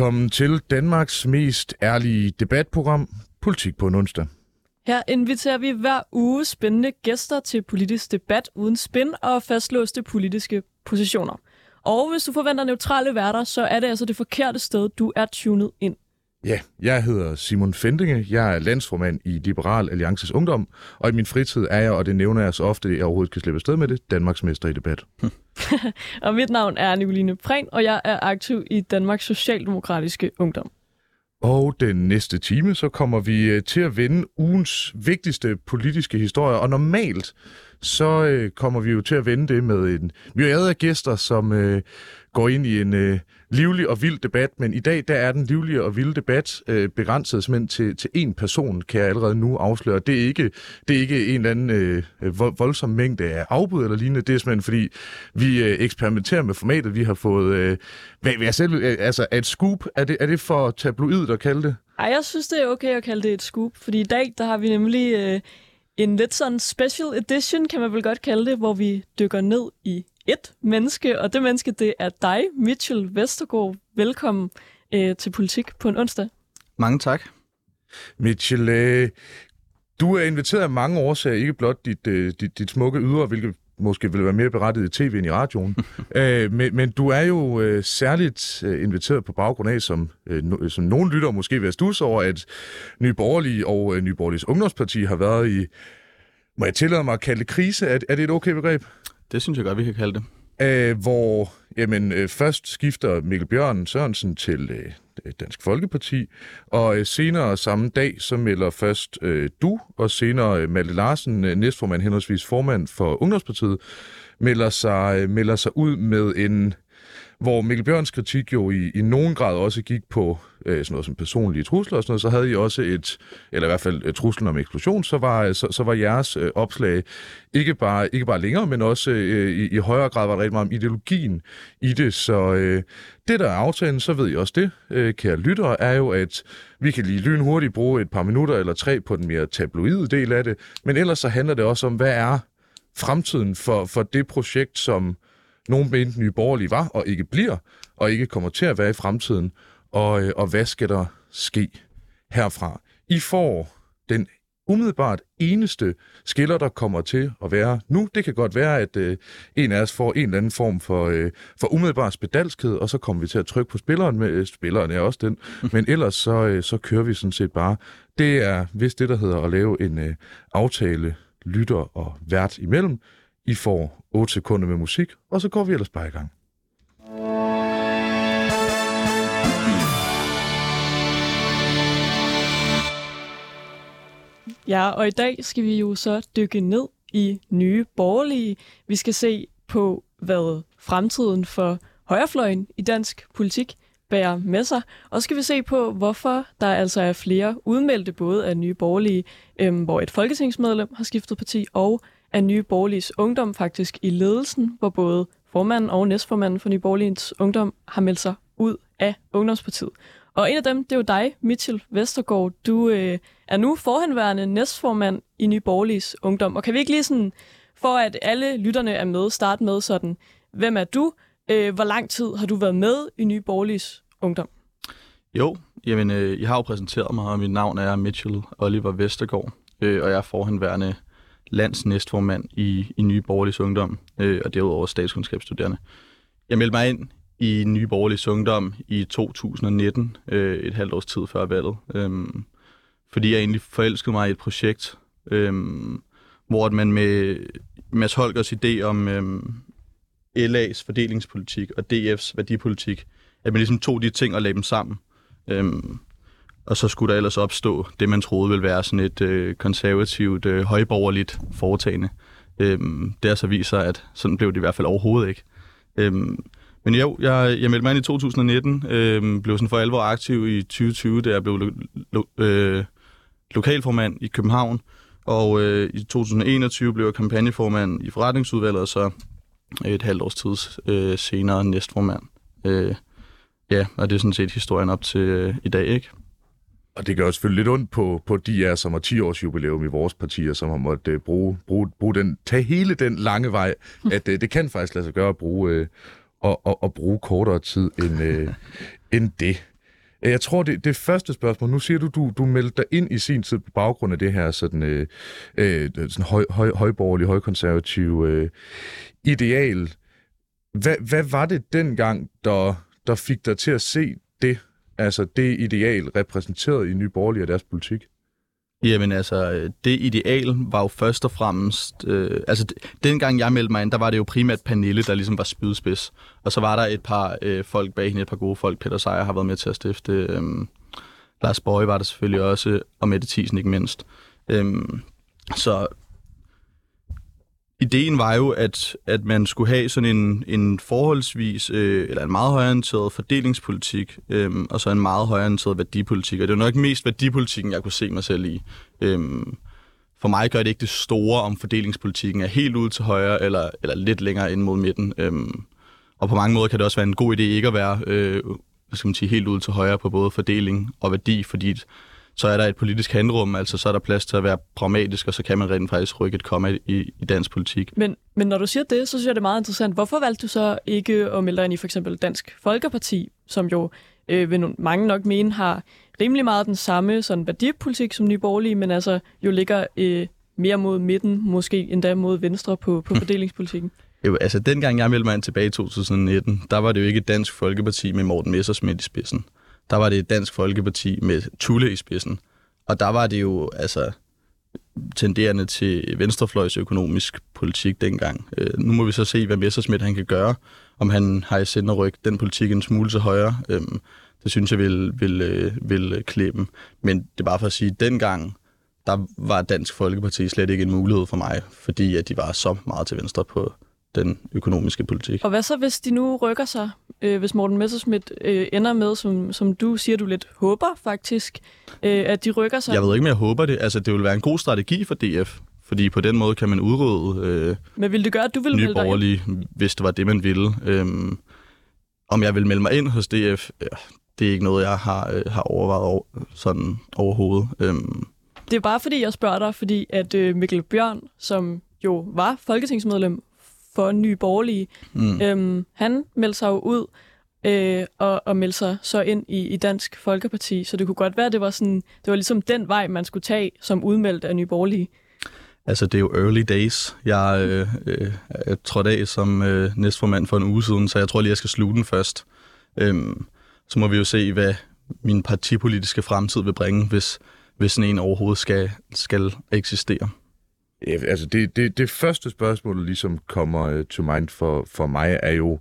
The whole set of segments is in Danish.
Velkommen til Danmarks mest ærlige debatprogram, Politik på en onsdag. Her inviterer vi hver uge spændende gæster til politisk debat uden spin og fastlåste politiske positioner. Og hvis du forventer neutrale værter, så er det altså det forkerte sted, du er tunet ind. Ja, jeg hedder Simon Fendinge. Jeg er landsformand i Liberal Alliances Ungdom, og i min fritid er jeg, og det nævner jeg så ofte, at jeg overhovedet kan slippe sted med det, Danmarks mester i debat. og mit navn er Nicoline Prehn, og jeg er aktiv i Danmarks Socialdemokratiske Ungdom. Og den næste time, så kommer vi øh, til at vende ugens vigtigste politiske historier, og normalt så øh, kommer vi jo til at vende det med en myriade af gæster, som øh, går ind i en øh, livlig og vild debat, men i dag der er den livlige og vilde debat øh, begrænset simpelthen til, til én person, kan jeg allerede nu afsløre. Det er ikke, det er ikke en eller anden øh, voldsom mængde af afbud eller lignende, det er simpelthen fordi, vi øh, eksperimenterer med formatet, vi har fået, øh, hvad hvad selv, øh, altså et scoop, er det, er det for tabloid at kalde det? Ej, jeg synes, det er okay at kalde det et scoop, fordi i dag, der har vi nemlig... Øh en lidt sådan special edition, kan man vel godt kalde det, hvor vi dykker ned i et menneske, og det menneske, det er dig, Mitchell Vestergaard. Velkommen øh, til Politik på en onsdag. Mange tak. Mitchell, øh, du er inviteret af mange årsager, ikke blot dit, øh, dit, dit smukke ydre, hvilket måske vil være mere berettiget i tv end i radioen. øh, men, men du er jo øh, særligt øh, inviteret på baggrund af, som, øh, no, som nogen lytter måske vil have stus over, at Nye Borgerlige og øh, Nye Borgerliges Ungdomsparti har været i, må jeg tillade mig at kalde det krise? Er, er det et okay begreb? Det synes jeg godt, vi kan kalde det. Æh, hvor jamen, øh, først skifter Mikkel Bjørn Sørensen til øh, Dansk Folkeparti, og øh, senere samme dag, så melder først øh, du, og senere øh, Malte Larsen, øh, næstformand henholdsvis formand for Ungdomspartiet, melder sig, øh, melder sig ud med en hvor Mikkel Bjørns kritik jo i, i nogen grad også gik på øh, sådan noget som personlige trusler og sådan noget, så havde I også et, eller i hvert fald et truslen om eksplosion, så var, så, så var jeres øh, opslag ikke bare, ikke bare længere, men også øh, i, i højere grad var det rigtig meget om ideologien i det. Så øh, det, der er aftalen, så ved I også det, øh, kære lyttere, er jo, at vi kan lige lynhurtigt bruge et par minutter eller tre på den mere tabloide del af det, men ellers så handler det også om, hvad er fremtiden for, for det projekt, som nogen mente Nye Borgerlige var, og ikke bliver, og ikke kommer til at være i fremtiden. Og, øh, og hvad skal der ske herfra? I får den umiddelbart eneste skiller, der kommer til at være nu. Det kan godt være, at øh, en af os får en eller anden form for, øh, for umiddelbar spedalskhed, og så kommer vi til at trykke på spilleren. Med, øh, spilleren er også den. Men ellers så, øh, så kører vi sådan set bare. Det er vist det, der hedder at lave en øh, aftale lytter og vært imellem. I får 8 sekunder med musik, og så går vi ellers bare i gang. Ja, og i dag skal vi jo så dykke ned i nye borgerlige. Vi skal se på, hvad fremtiden for højrefløjen i dansk politik bærer med sig. Og så skal vi se på, hvorfor der altså er flere udmeldte både af nye borgerlige, øhm, hvor et folketingsmedlem har skiftet parti, og af Nye Borgerliges Ungdom faktisk i ledelsen, hvor både formanden og næstformanden for Nye Borgerliges Ungdom har meldt sig ud af Ungdomspartiet. Og en af dem, det er jo dig, Mitchell Vestergaard. Du øh, er nu forhenværende næstformand i Nye Borgerliges Ungdom. Og kan vi ikke lige sådan, for at alle lytterne er med, starte med sådan, hvem er du? Øh, hvor lang tid har du været med i Nye Borgerliges Ungdom? Jo, jamen, øh, jeg har jo præsenteret mig, og mit navn er Mitchell Oliver Vestergaard, øh, og jeg er forhenværende landsnæstformand i, i Nye Borgerlige Ungdom, øh, og derudover statskundskabsstuderende. Jeg meldte mig ind i Nye Borgerlige Ungdom i 2019, øh, et halvt års tid før valget, øh, fordi jeg egentlig forelskede mig i et projekt, øh, hvor man med Mads Holgers idé om øh, LA's fordelingspolitik og DF's værdipolitik, at man ligesom tog de ting og lagde dem sammen. Øh, og så skulle der ellers opstå det, man troede ville være sådan et øh, konservativt, øh, højborgerligt foretagende. Øhm, det har så vist sig, at sådan blev det i hvert fald overhovedet ikke. Øhm, men jo, jeg, jeg meldte mig ind i 2019, øhm, blev sådan for alvor aktiv i 2020, da jeg blev lo, lo, øh, lokalformand i København, og øh, i 2021 blev jeg kampagneformand i forretningsudvalget, og så et halvt års tid øh, senere næstformand. Øh, ja, og det er sådan set historien op til øh, i dag, ikke? Og det gør også selvfølgelig lidt ondt på, på de af som har 10 års jubilæum i vores partier, som har måttet uh, bruge, bruge, bruge den, tage hele den lange vej, at uh, det kan faktisk lade sig gøre at bruge, uh, at, at, at bruge kortere tid end, øh, end det. Jeg tror, det, det første spørgsmål, nu siger du, du, du meldte dig ind i sin tid på baggrund af det her sådan, øh, øh, sådan høj, høj, højborgerlige, højkonservative øh, ideal. Hvad, hvad var det dengang, der, der fik dig til at se det, altså det ideal repræsenteret i Nye Borgerlige og deres politik? Jamen altså, det ideal var jo først og fremmest... Øh, altså, dengang jeg meldte mig ind, der var det jo primært Pernille, der ligesom var spydspids. Og så var der et par øh, folk bag hende, et par gode folk. Peter Sejer har været med til at stifte. Øh, Lars Bøge var der selvfølgelig også, og Mette Thiesen ikke mindst. Øh, så ideen var jo, at, at man skulle have sådan en, en forholdsvis, øh, eller en meget højorienteret fordelingspolitik, øh, og så en meget højorienteret værdipolitik. Og det var nok mest værdipolitikken, jeg kunne se mig selv i. Øh, for mig gør det ikke det store, om fordelingspolitikken er helt ud til højre, eller, eller lidt længere ind mod midten. Øh, og på mange måder kan det også være en god idé ikke at være øh, hvad skal man sige, helt ud til højre på både fordeling og værdi, fordi så er der et politisk handrum, altså så er der plads til at være pragmatisk, og så kan man rent faktisk rykke et komma i, i dansk politik. Men, men når du siger det, så synes jeg, det er meget interessant. Hvorfor valgte du så ikke at melde dig ind i for eksempel Dansk Folkeparti, som jo øh, vil mange nok mene har rimelig meget den samme sådan værdipolitik som Nye Borgerlige, men altså jo ligger øh, mere mod midten, måske endda mod venstre på, på fordelingspolitikken? Jo, altså dengang jeg meldte mig ind tilbage i 2019, der var det jo ikke Dansk Folkeparti med Morten Messersmith i spidsen der var det Dansk Folkeparti med Tulle i spidsen. Og der var det jo altså tenderende til venstrefløjs økonomisk politik dengang. Øh, nu må vi så se, hvad Messersmith han kan gøre, om han har i sind at rykke den politik en smule til højre. Øh, det synes jeg vil, vil, øh, vil klippe. Men det er bare for at sige, at dengang, der var Dansk Folkeparti slet ikke en mulighed for mig, fordi at de var så meget til venstre på, den økonomiske politik. Og hvad så, hvis de nu rykker sig? Øh, hvis Morten Messerschmidt øh, ender med, som, som du siger, du lidt håber faktisk, øh, at de rykker sig? Jeg ved ikke, om jeg håber det. Altså, det vil være en god strategi for DF, fordi på den måde kan man udrydde øh, Men vil det gøre, at du vil melde borgerlige, hvis det var det, man ville. Øhm, om jeg vil melde mig ind hos DF, ja, det er ikke noget, jeg har, øh, har overvejet over, sådan overhovedet. Øhm. Det er bare fordi, jeg spørger dig, fordi at øh, Mikkel Bjørn, som jo var folketingsmedlem for Nye Borgerlige. Mm. Øhm, han meldte sig jo ud øh, og, og meldte sig så ind i, i Dansk Folkeparti, så det kunne godt være, at det var, sådan, det var ligesom den vej, man skulle tage som udmeldt af Nye Borgerlige. Altså, det er jo early days. Jeg øh, øh, er trådt af som øh, næstformand for en uge siden, så jeg tror lige, jeg skal sluge den først. Øhm, så må vi jo se, hvad min partipolitiske fremtid vil bringe, hvis, hvis sådan en overhovedet skal, skal eksistere. Ja, altså det, det, det første spørgsmål, der ligesom kommer uh, to mind for, for mig, er jo,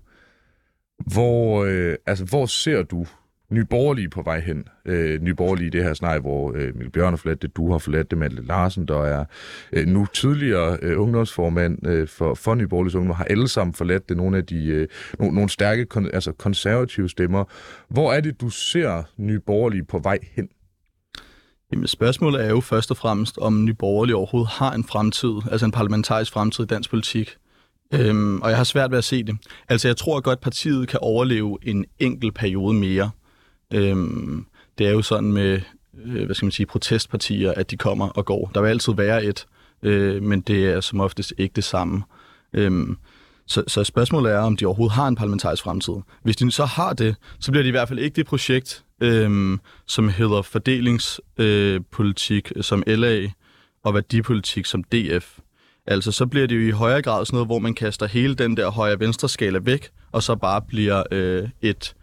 hvor, uh, altså, hvor ser du Nye Borgerlige på vej hen? Uh, Nye Borgerlige det her snak, hvor uh, Mikkel Bjørn har forladt det, du har forladt det, Malte Larsen, der er uh, nu tidligere uh, ungdomsformand uh, for, for Nye Borgerlige Ungdom, har alle sammen forladt det, nogle af de uh, no, nogle stærke kon, altså konservative stemmer. Hvor er det, du ser Nye Borgerlige på vej hen? Jamen, spørgsmålet er jo først og fremmest, om Nye Borgerlige overhovedet har en fremtid, altså en parlamentarisk fremtid i dansk politik. Øhm, og jeg har svært ved at se det. Altså, jeg tror godt, partiet kan overleve en enkelt periode mere. Øhm, det er jo sådan med, øh, hvad skal man sige, protestpartier, at de kommer og går. Der vil altid være et, øh, men det er som oftest ikke det samme. Øhm, så, så spørgsmålet er, om de overhovedet har en parlamentarisk fremtid. Hvis de så har det, så bliver det i hvert fald ikke det projekt, øh, som hedder fordelingspolitik øh, som LA og værdipolitik som DF. Altså, så bliver det jo i højere grad sådan noget, hvor man kaster hele den der højre-venstre skala væk, og så bare bliver øh, et,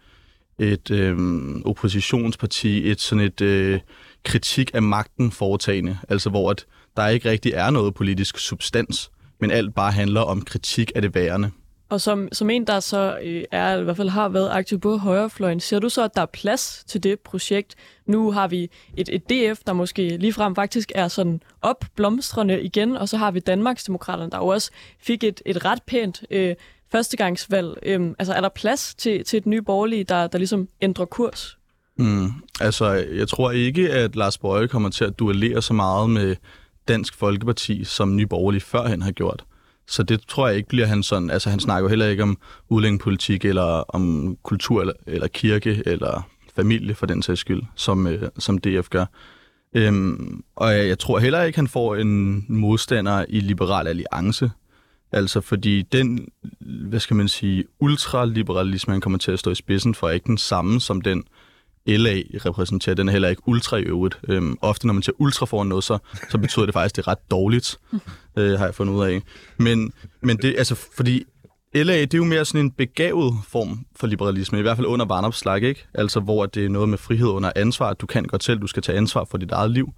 et øh, oppositionsparti, et sådan et øh, kritik af magten foretagende, altså hvor at der ikke rigtig er noget politisk substans, men alt bare handler om kritik af det værende. Og som, som en, der så øh, er, i hvert fald har været aktiv på højrefløjen, ser du så, at der er plads til det projekt? Nu har vi et, et DF, der måske ligefrem faktisk er sådan opblomstrende igen, og så har vi Danmarksdemokraterne, der jo også fik et, et ret pænt øh, førstegangsvalg. Øhm, altså er der plads til, til et nye borgerlige, der, der ligesom ændrer kurs? Mm, altså, jeg tror ikke, at Lars Bøje kommer til at duellere så meget med Dansk Folkeparti, som Nye Borgerlige førhen har gjort. Så det tror jeg ikke bliver han sådan, altså han snakker jo heller ikke om udlændingepolitik, eller om kultur, eller, eller kirke, eller familie for den sags skyld, som, øh, som DF gør. Øhm, og jeg, jeg tror heller ikke, han får en modstander i Liberal Alliance. Altså fordi den, hvad skal man sige, ultraliberalisme, han kommer til at stå i spidsen for, er ikke den samme som den, LA repræsenterer. Den er heller ikke ultra i øvrigt. Øhm, ofte når man siger ultra foran noget, så, så betyder det faktisk, at det er ret dårligt, øh, har jeg fundet ud af. Men, men det, altså, fordi LA, det er jo mere sådan en begavet form for liberalisme, i hvert fald under barnopslag, ikke? Altså, hvor det er noget med frihed under ansvar. Du kan godt selv, du skal tage ansvar for dit eget liv.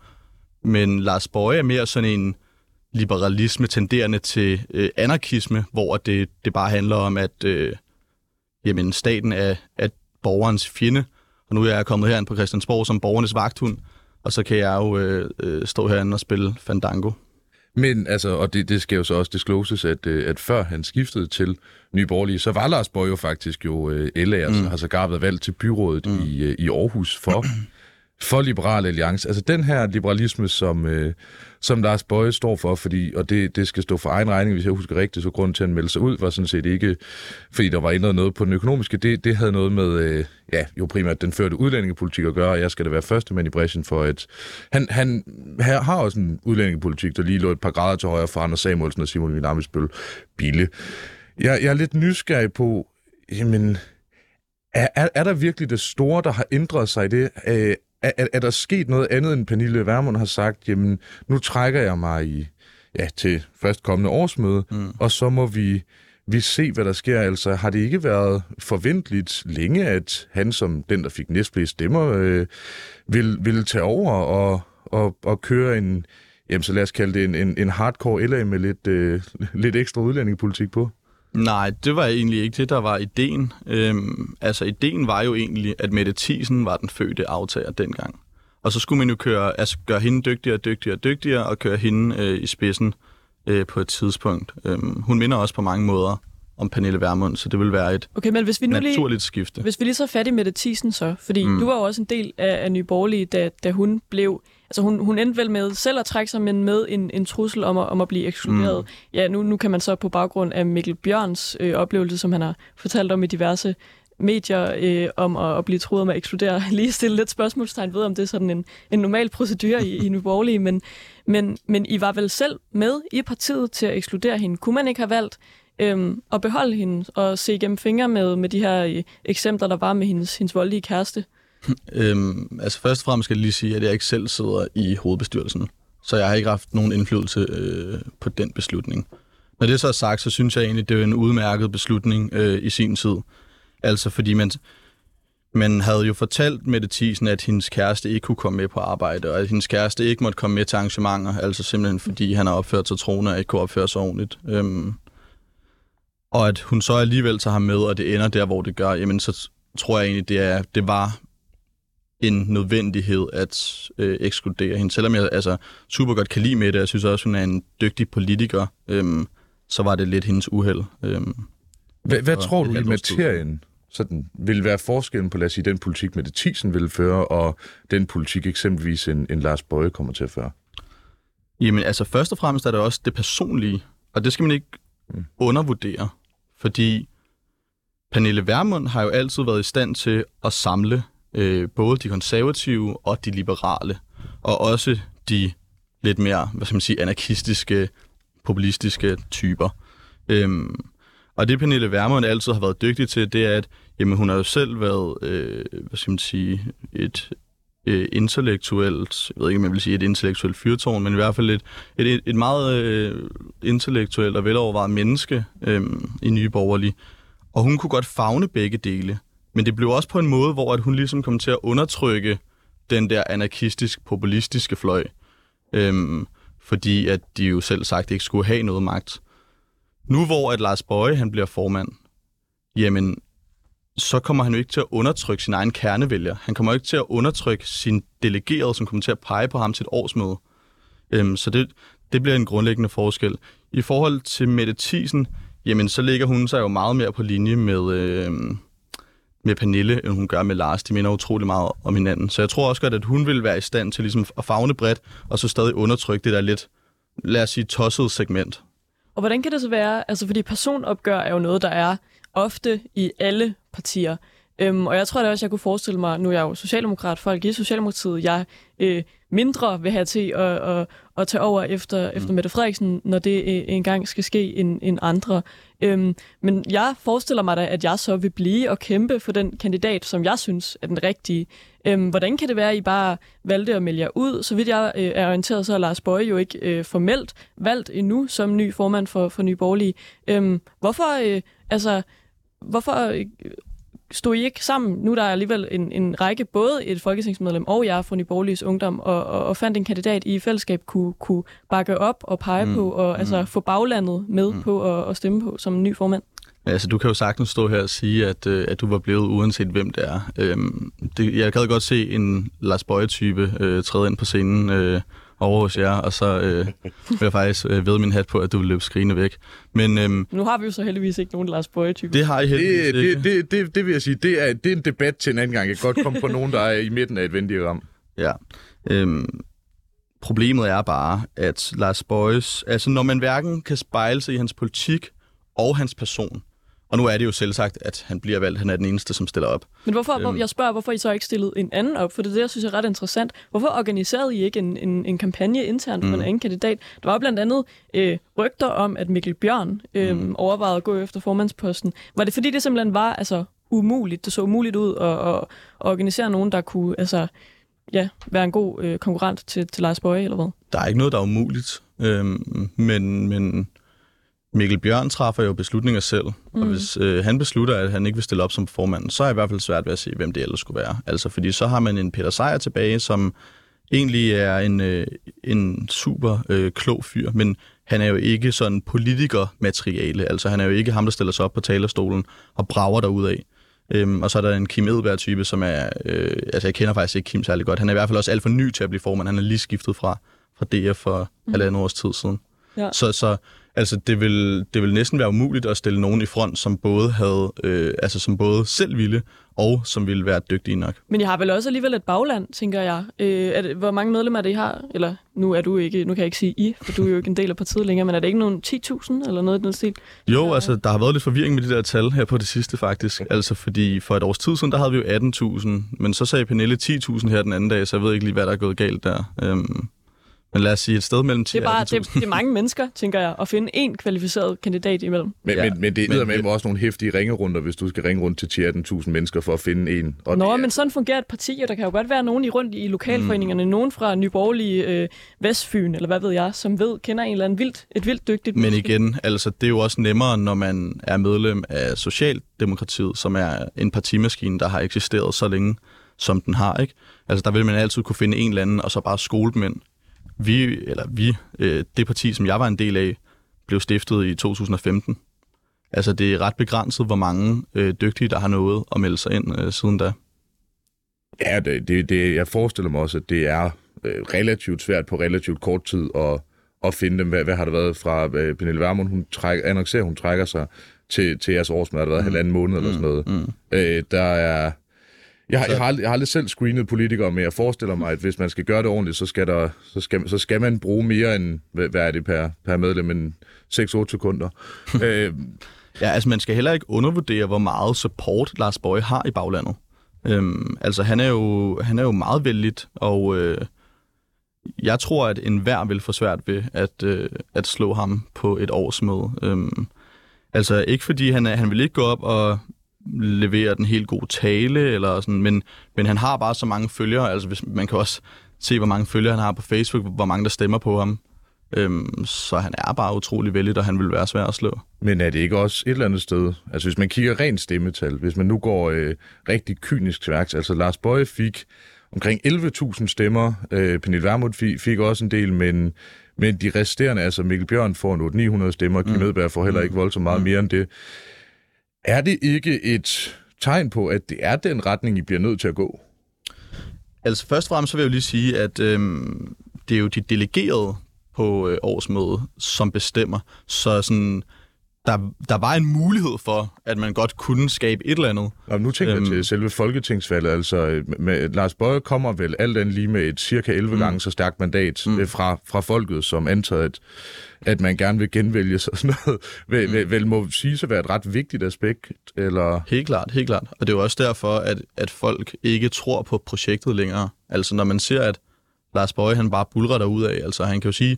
Men Lars Bøje er mere sådan en liberalisme tenderende til øh, anarkisme, hvor det, det bare handler om, at øh, jamen, staten er, er borgerens fjende, og nu er jeg kommet herind på Christiansborg som borgernes vagthund, og så kan jeg jo øh, øh, stå herinde og spille Fandango. Men altså, og det, det skal jo så også discloses, at, øh, at før han skiftede til Nye Borgerlige, så var Lars Borg jo faktisk jo øh, LA'er, mm. har sågar været valgt til byrådet mm. i, øh, i Aarhus for for Liberal Alliance. Altså den her liberalisme, som, øh, som Lars Bøje står for, fordi, og det, det skal stå for egen regning, hvis jeg husker rigtigt, så grunden til at melde sig ud var sådan set ikke, fordi der var ændret noget på den økonomiske. Det, det havde noget med, øh, ja, jo primært den førte udlændingepolitik at gøre, og jeg skal da være første mand i bræschen for, at han, han her har også en udlændingepolitik, der lige lå et par grader til højre for Anders Samuelsen og Simon Vinamisbøl Bille. Jeg, jeg er lidt nysgerrig på, jamen, er, er, er der virkelig det store, der har ændret sig i det? Øh, er, er, er der sket noget andet, end Pernille Vermund har sagt, jamen, nu trækker jeg mig i, ja, til først kommende årsmøde, mm. og så må vi, vi se, hvad der sker. Altså, har det ikke været forventeligt længe, at han som den, der fik næstflest stemmer, øh, vil, vil tage over og, og, og køre en, jamen, så lad os kalde det en, en, en hardcore LA med lidt, øh, lidt ekstra udlændingepolitik på? Nej, det var egentlig ikke det, der var ideen. Øhm, altså, ideen var jo egentlig, at Mette Thiesen var den fødte aftager dengang. Og så skulle man jo køre, altså, gøre hende dygtigere, dygtigere, dygtigere, og køre hende øh, i spidsen øh, på et tidspunkt. Øhm, hun minder også på mange måder om Pernille Vermund, så det vil være et okay, men hvis vi nu naturligt lige, skifte. Hvis vi lige så fat i Mette Thiesen så, fordi mm. du var jo også en del af, af Nye Borgerlige, da, da hun blev altså hun, hun endte vel med selv at trække sig, men med en, en trussel om at, om at blive ekskluderet. Mm. Ja, nu, nu kan man så på baggrund af Mikkel Bjørns øh, oplevelse, som han har fortalt om i diverse medier, øh, om at, at blive truet med at ekskludere, lige stille lidt spørgsmålstegn ved, om det er sådan en, en normal procedure i, i Nye Borgerlige, men, men, men I var vel selv med i partiet til at ekskludere hende. Kunne man ikke have valgt øhm, at beholde hende og se igennem fingre med, med de her øh, eksempler, der var med hendes, hendes voldelige kæreste? øhm, altså først og fremmest skal jeg lige sige, at jeg ikke selv sidder i hovedbestyrelsen. Så jeg har ikke haft nogen indflydelse øh, på den beslutning. Når det så er sagt, så synes jeg egentlig, det er en udmærket beslutning øh, i sin tid. Altså fordi man, man havde jo fortalt Mette Thiesen, at hendes kæreste ikke kunne komme med på arbejde, og at hendes kæreste ikke måtte komme med til arrangementer, altså simpelthen fordi han har opført sig troende og ikke kunne opføre sig ordentligt. Øhm, og at hun så alligevel tager ham med, og det ender der, hvor det gør, jamen så tror jeg egentlig, det, er, det var en nødvendighed at øh, ekskludere hende. Selvom jeg altså, super godt kan lide med det, jeg synes også, hun er en dygtig politiker, øhm, så var det lidt hendes uheld. Øhm, hvad, hvad tror du i materien sådan, vil være forskellen på, lad os sige, den politik, med det Thiesen vil føre, og den politik eksempelvis en, en Lars Bøje kommer til at føre? Jamen altså, først og fremmest er det også det personlige, og det skal man ikke mm. undervurdere, fordi Pernille Vermund har jo altid været i stand til at samle øh, både de konservative og de liberale, og også de lidt mere, hvad skal man sige, anarkistiske, populistiske typer. Øhm, og det Pernille Vermund altid har været dygtig til, det er, at jamen, hun har jo selv været, øh, hvad skal man sige, et øh, intellektuelt, jeg ved ikke, om jeg vil sige et intellektuelt fyrtårn, men i hvert fald et, et, et meget øh, intellektuelt og velovervejet menneske øh, i Nye Borgerlige. Og hun kunne godt fagne begge dele. Men det blev også på en måde, hvor at hun ligesom kom til at undertrykke den der anarkistisk-populistiske fløj. Øhm, fordi at de jo selv sagt ikke skulle have noget magt. Nu hvor at Lars Bøje han bliver formand, jamen, så kommer han jo ikke til at undertrykke sin egen kernevælger. Han kommer jo ikke til at undertrykke sin delegerede, som kommer til at pege på ham til et årsmøde. Øhm, så det, det bliver en grundlæggende forskel. I forhold til Mette Thiesen, jamen, så ligger hun sig jo meget mere på linje med... Øh, med Pernille, end hun gør med Lars. De minder utrolig meget om hinanden. Så jeg tror også godt, at hun vil være i stand til ligesom at fagne bredt, og så stadig undertrykke det der lidt, lad os sige, tossede segment. Og hvordan kan det så være? Altså, fordi personopgør er jo noget, der er ofte i alle partier. Øhm, og jeg tror da også, jeg kunne forestille mig, nu er jeg jo socialdemokrat, folk i Socialdemokratiet, jeg øh, mindre vil have til at, at, at tage over efter, mm. efter Mette Frederiksen, når det øh, engang skal ske en, en andre. Øhm, men jeg forestiller mig da, at jeg så vil blive og kæmpe for den kandidat, som jeg synes er den rigtige. Øhm, hvordan kan det være, at I bare valgte at melde jer ud? Så vidt jeg øh, er orienteret, så er Lars Bøje jo ikke øh, formelt valgt endnu som ny formand for, for Nye Borgerlige. Øhm, hvorfor, øh, altså, hvorfor øh, stod I ikke sammen? Nu der er alligevel en, en række, både et folketingsmedlem og jeg fra Nye Borgerliges Ungdom, og, og, og fandt en kandidat, I i fællesskab kunne, kunne bakke op og pege mm. på, og mm. altså få baglandet med mm. på at, at stemme på som ny formand. Altså, du kan jo sagtens stå her og sige, at, øh, at du var blevet uanset hvem det er. Øhm, det, jeg kan godt se en Lars Bøje-type øh, træde ind på scenen øh, over hos jer, og så øh, vil jeg faktisk øh, ved min hat på, at du vil løbe skrigende væk. Men, øhm, nu har vi jo så heldigvis ikke nogen Lars Bøje-type. Det har I heldigvis det, ikke. Det, det, det, det vil jeg sige, det er, det er en debat til en anden gang. Jeg kan godt komme på nogen, der er i midten af et vendigt ram. Ja. Øhm, problemet er bare, at Lars Bøjes, altså når man hverken kan spejle sig i hans politik og hans person, og nu er det jo selv sagt, at han bliver valgt. Han er den eneste, som stiller op. Men hvorfor, øhm. jeg spørger, hvorfor I så ikke stillet en anden op? For det er det, jeg synes er ret interessant. Hvorfor organiserede I ikke en, en, en kampagne internt for mm. en anden kandidat? Der var blandt andet øh, rygter om, at Mikkel Bjørn øh, mm. overvejede at gå efter formandsposten. Var det fordi, det simpelthen var altså, umuligt? Det så umuligt ud at, at, at organisere nogen, der kunne altså, ja, være en god øh, konkurrent til, til Lars Bøje, eller hvad? Der er ikke noget, der er umuligt. Øhm, men, men Mikkel Bjørn træffer jo beslutninger selv, mm. og hvis øh, han beslutter, at han ikke vil stille op som formand, så er jeg i hvert fald svært ved at se, hvem det ellers skulle være. Altså, fordi så har man en Peter Sejer tilbage, som egentlig er en, øh, en super øh, klog fyr, men han er jo ikke sådan politikermateriale. Altså, han er jo ikke ham, der stiller sig op på talerstolen og brager af. Øhm, og så er der en Kim Edberg-type, som er... Øh, altså, jeg kender faktisk ikke Kim særlig godt. Han er i hvert fald også alt for ny til at blive formand. Han er lige skiftet fra, fra DF for mm. halvandet års tid siden. Ja. Så, så Altså, det vil, det vil næsten være umuligt at stille nogen i front, som både havde, øh, altså som både selv ville, og som ville være dygtige nok. Men jeg har vel også alligevel et bagland, tænker jeg. Øh, er det, hvor mange medlemmer er det, I har? Eller nu er du ikke, nu kan jeg ikke sige I, for du er jo ikke en del af partiet længere, men er det ikke nogen 10.000 eller noget i den stil? Jo, altså der har været lidt forvirring med de der tal her på det sidste faktisk. Altså fordi for et års tid siden, der havde vi jo 18.000, men så sagde Pernille 10.000 her den anden dag, så jeg ved ikke lige, hvad der er gået galt der. Øhm, men lad os sige et sted mellem 10 det er bare, det, det er mange mennesker, tænker jeg, at finde en kvalificeret kandidat imellem. Men, ja. men, men det er med også nogle hæftige ringerunder, hvis du skal ringe rundt til 10.000 mennesker for at finde en. Og Nå, det, men sådan fungerer et parti, og der kan jo godt være nogen i rundt i lokalforeningerne, mm. nogen fra Nyborgerlige øh, Vestfyn, eller hvad ved jeg, som ved, kender en eller anden vildt, et vildt dygtigt Men menneske. igen, altså det er jo også nemmere, når man er medlem af Socialdemokratiet, som er en partimaskine, der har eksisteret så længe, som den har, ikke? Altså der vil man altid kunne finde en eller anden, og så bare skole dem ind vi, eller vi, øh, det parti, som jeg var en del af, blev stiftet i 2015. Altså det er ret begrænset, hvor mange øh, dygtige, der har nået at melde sig ind øh, siden da. Ja, det, det, det, jeg forestiller mig også, at det er øh, relativt svært på relativt kort tid at, at finde dem. Hvad, hvad har det været fra øh, Pernille Vermund? Hun trækker, annoncerer, hun trækker sig til, til jeres årsmøde. Har det været mm. halvanden måned eller sådan noget? Mm. Øh, der er jeg, jeg, har aldrig, jeg har aldrig selv screenet politikere, men jeg forestiller mig, at hvis man skal gøre det ordentligt, så skal, der, så skal, så skal man bruge mere end, hvad, hvad er det per, per medlem, end 6-8 sekunder. øh, ja, altså man skal heller ikke undervurdere, hvor meget support Lars Bøje har i baglandet. Øhm, altså han er, jo, han er jo meget vældigt, og øh, jeg tror, at enhver vil få svært ved at, øh, at slå ham på et årsmøde. Øhm, altså ikke fordi han, er, han vil ikke gå op og leverer den helt god tale, eller sådan, men, men han har bare så mange følgere, altså hvis, man kan også se, hvor mange følgere han har på Facebook, hvor mange der stemmer på ham. Øhm, så han er bare utrolig vældig, og han vil være svær at slå. Men er det ikke også et eller andet sted? Altså hvis man kigger rent stemmetal, hvis man nu går øh, rigtig kynisk til værks, altså Lars Bøje fik omkring 11.000 stemmer, øh, Pernille Vermund fik, fik også en del, men, men de resterende, altså Mikkel Bjørn får 800-900 stemmer, Kim mm. Edberg får heller ikke mm. voldsomt meget mm. mere end det. Er det ikke et tegn på, at det er den retning, I bliver nødt til at gå? Altså først og fremmest så vil jeg jo lige sige, at øhm, det er jo de delegerede på øh, årsmødet, som bestemmer. Så sådan, der, der var en mulighed for, at man godt kunne skabe et eller andet. Og nu tænker øhm, jeg til selve folketingsvalget. Altså, med, Lars Bøje kommer vel alt andet lige med et cirka 11 mm. gange så stærkt mandat mm. fra, fra folket, som antager, at, at man gerne vil genvælge sig sådan noget. Vel, mm. vel, vel må sige at være et ret vigtigt aspekt? Eller? Helt klart, helt klart. Og det er jo også derfor, at, at folk ikke tror på projektet længere. Altså når man ser, at Lars Bøje han bare bulrer ud af. Altså han kan jo sige,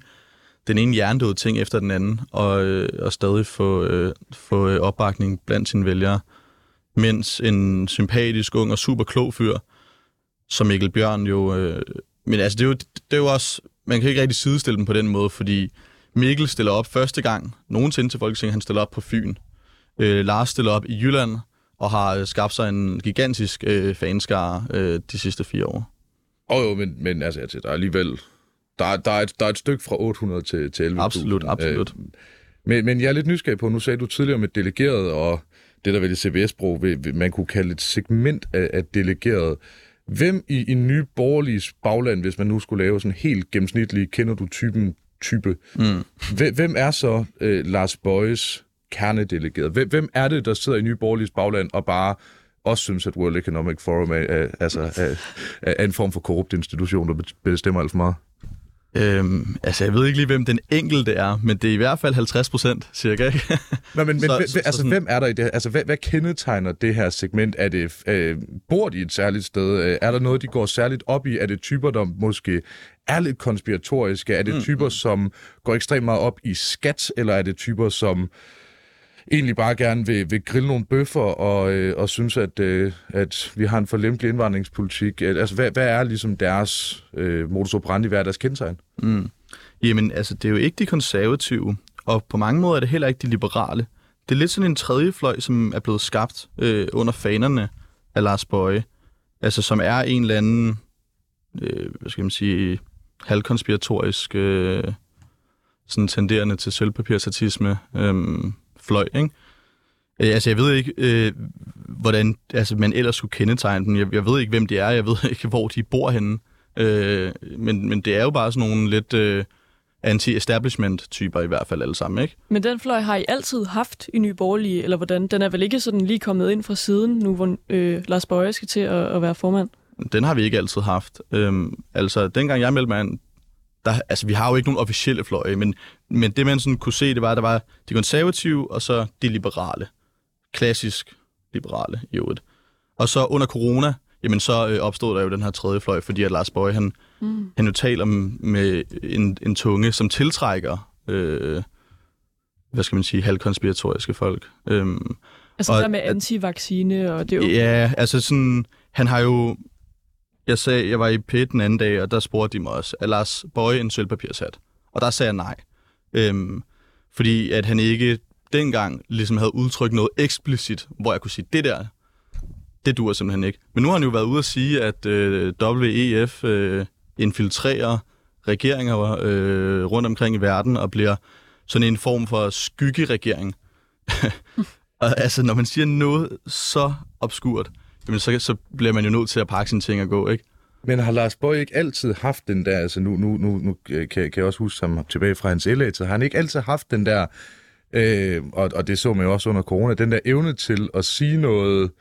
den ene hjernedøde ting efter den anden, og, øh, og stadig få, øh, få øh, opbakning blandt sine vælgere. Mens en sympatisk, ung og super klog fyr, som Mikkel Bjørn jo... Øh, men altså, det er, jo, det er jo også... Man kan ikke rigtig sidestille dem på den måde, fordi Mikkel stiller op første gang nogensinde til Folketinget. Han stiller op på Fyn. Øh, Lars stiller op i Jylland og har øh, skabt sig en gigantisk øh, fanskare øh, de sidste fire år. Åh oh, jo, men, men altså, der er alligevel der, der, er et, der er et stykke fra 800 til, til 11.000. Absolut, absolut. Øh, men, men jeg er lidt nysgerrig på, nu sagde du tidligere med delegeret, og det der vel i CBS-sprog, man kunne kalde et segment af, af delegeret. Hvem i, i nye borgerlige bagland, hvis man nu skulle lave sådan helt gennemsnitlig, kender du typen type, mm. hvem er så øh, Lars Bøjes kernedelegeret? Hvem, hvem er det, der sidder i nye borgerlige bagland og bare også synes, at World Economic Forum er, er, altså, er, er en form for korrupt institution, der bestemmer alt for meget? Øhm, altså, jeg ved ikke lige, hvem den enkelte er, men det er i hvert fald 50 procent, cirka. Ikke? Nå, men, men så, altså, så sådan... hvem er der i det Altså, hvad, hvad kendetegner det her segment? Er det, øh, bor de et særligt sted? Øh, er der noget, de går særligt op i? Er det typer, der måske er lidt konspiratoriske? Er det mm. typer, som går ekstremt meget op i skat? Eller er det typer, som egentlig bare gerne vil, vil grille nogle bøffer og, øh, og synes, at, øh, at vi har en for lempelig indvandringspolitik. Øh, altså, hvad, hvad er ligesom deres øh, modus operandi, hvad er deres kendetegn? Mm. Jamen, altså, det er jo ikke de konservative, og på mange måder er det heller ikke de liberale. Det er lidt sådan en tredje fløj, som er blevet skabt øh, under fanerne af Lars Bøje, altså som er en eller anden, øh, hvad skal man sige, halvkonspiratorisk, øh, sådan tenderende til sølvpapirsatisme, øh, fløj, ikke? Øh, altså, jeg ved ikke, øh, hvordan altså, man ellers skulle kendetegne dem. Jeg, jeg ved ikke, hvem de er. Jeg ved ikke, hvor de bor henne. Øh, men, men det er jo bare sådan nogle lidt øh, anti-establishment-typer i hvert fald alle sammen, ikke? Men den fløj har I altid haft i Nye Borgerlige, eller hvordan? Den er vel ikke sådan lige kommet ind fra siden, nu hvor øh, Lars Bøje skal til at, at være formand? Den har vi ikke altid haft. Øhm, altså, dengang jeg meldte mig ind, der, altså, vi har jo ikke nogen officielle fløje, men, men det man sådan kunne se, det var, at der var de konservative, og så de liberale. Klassisk liberale, i øvrigt. Og så under corona, jamen så øh, opstod der jo den her tredje fløj, fordi at Lars Bøge, han, mm. han jo taler med en, en tunge, som tiltrækker, øh, hvad skal man sige, halvkonspiratoriske folk. Øhm, altså og, der med antivaccine, og det er jo... Ja, altså sådan, han har jo jeg sagde, jeg var i P den anden dag, og der spurgte de mig også, er Lars Bøje en sølvpapirshat? Og der sagde jeg nej. Øhm, fordi at han ikke dengang ligesom havde udtrykt noget eksplicit, hvor jeg kunne sige, det der, det duer simpelthen ikke. Men nu har han jo været ude at sige, at øh, WEF øh, infiltrerer regeringer øh, rundt omkring i verden og bliver sådan en form for skyggeregering. og altså, når man siger noget så obskurt, jamen så, så bliver man jo nødt til at pakke sine ting og gå, ikke? Men har Lars Bøge ikke altid haft den der, altså nu, nu, nu, nu kan, kan jeg også huske ham tilbage fra hans LA, har han ikke altid haft den der, øh, og, og det så man jo også under corona, den der evne til at sige noget,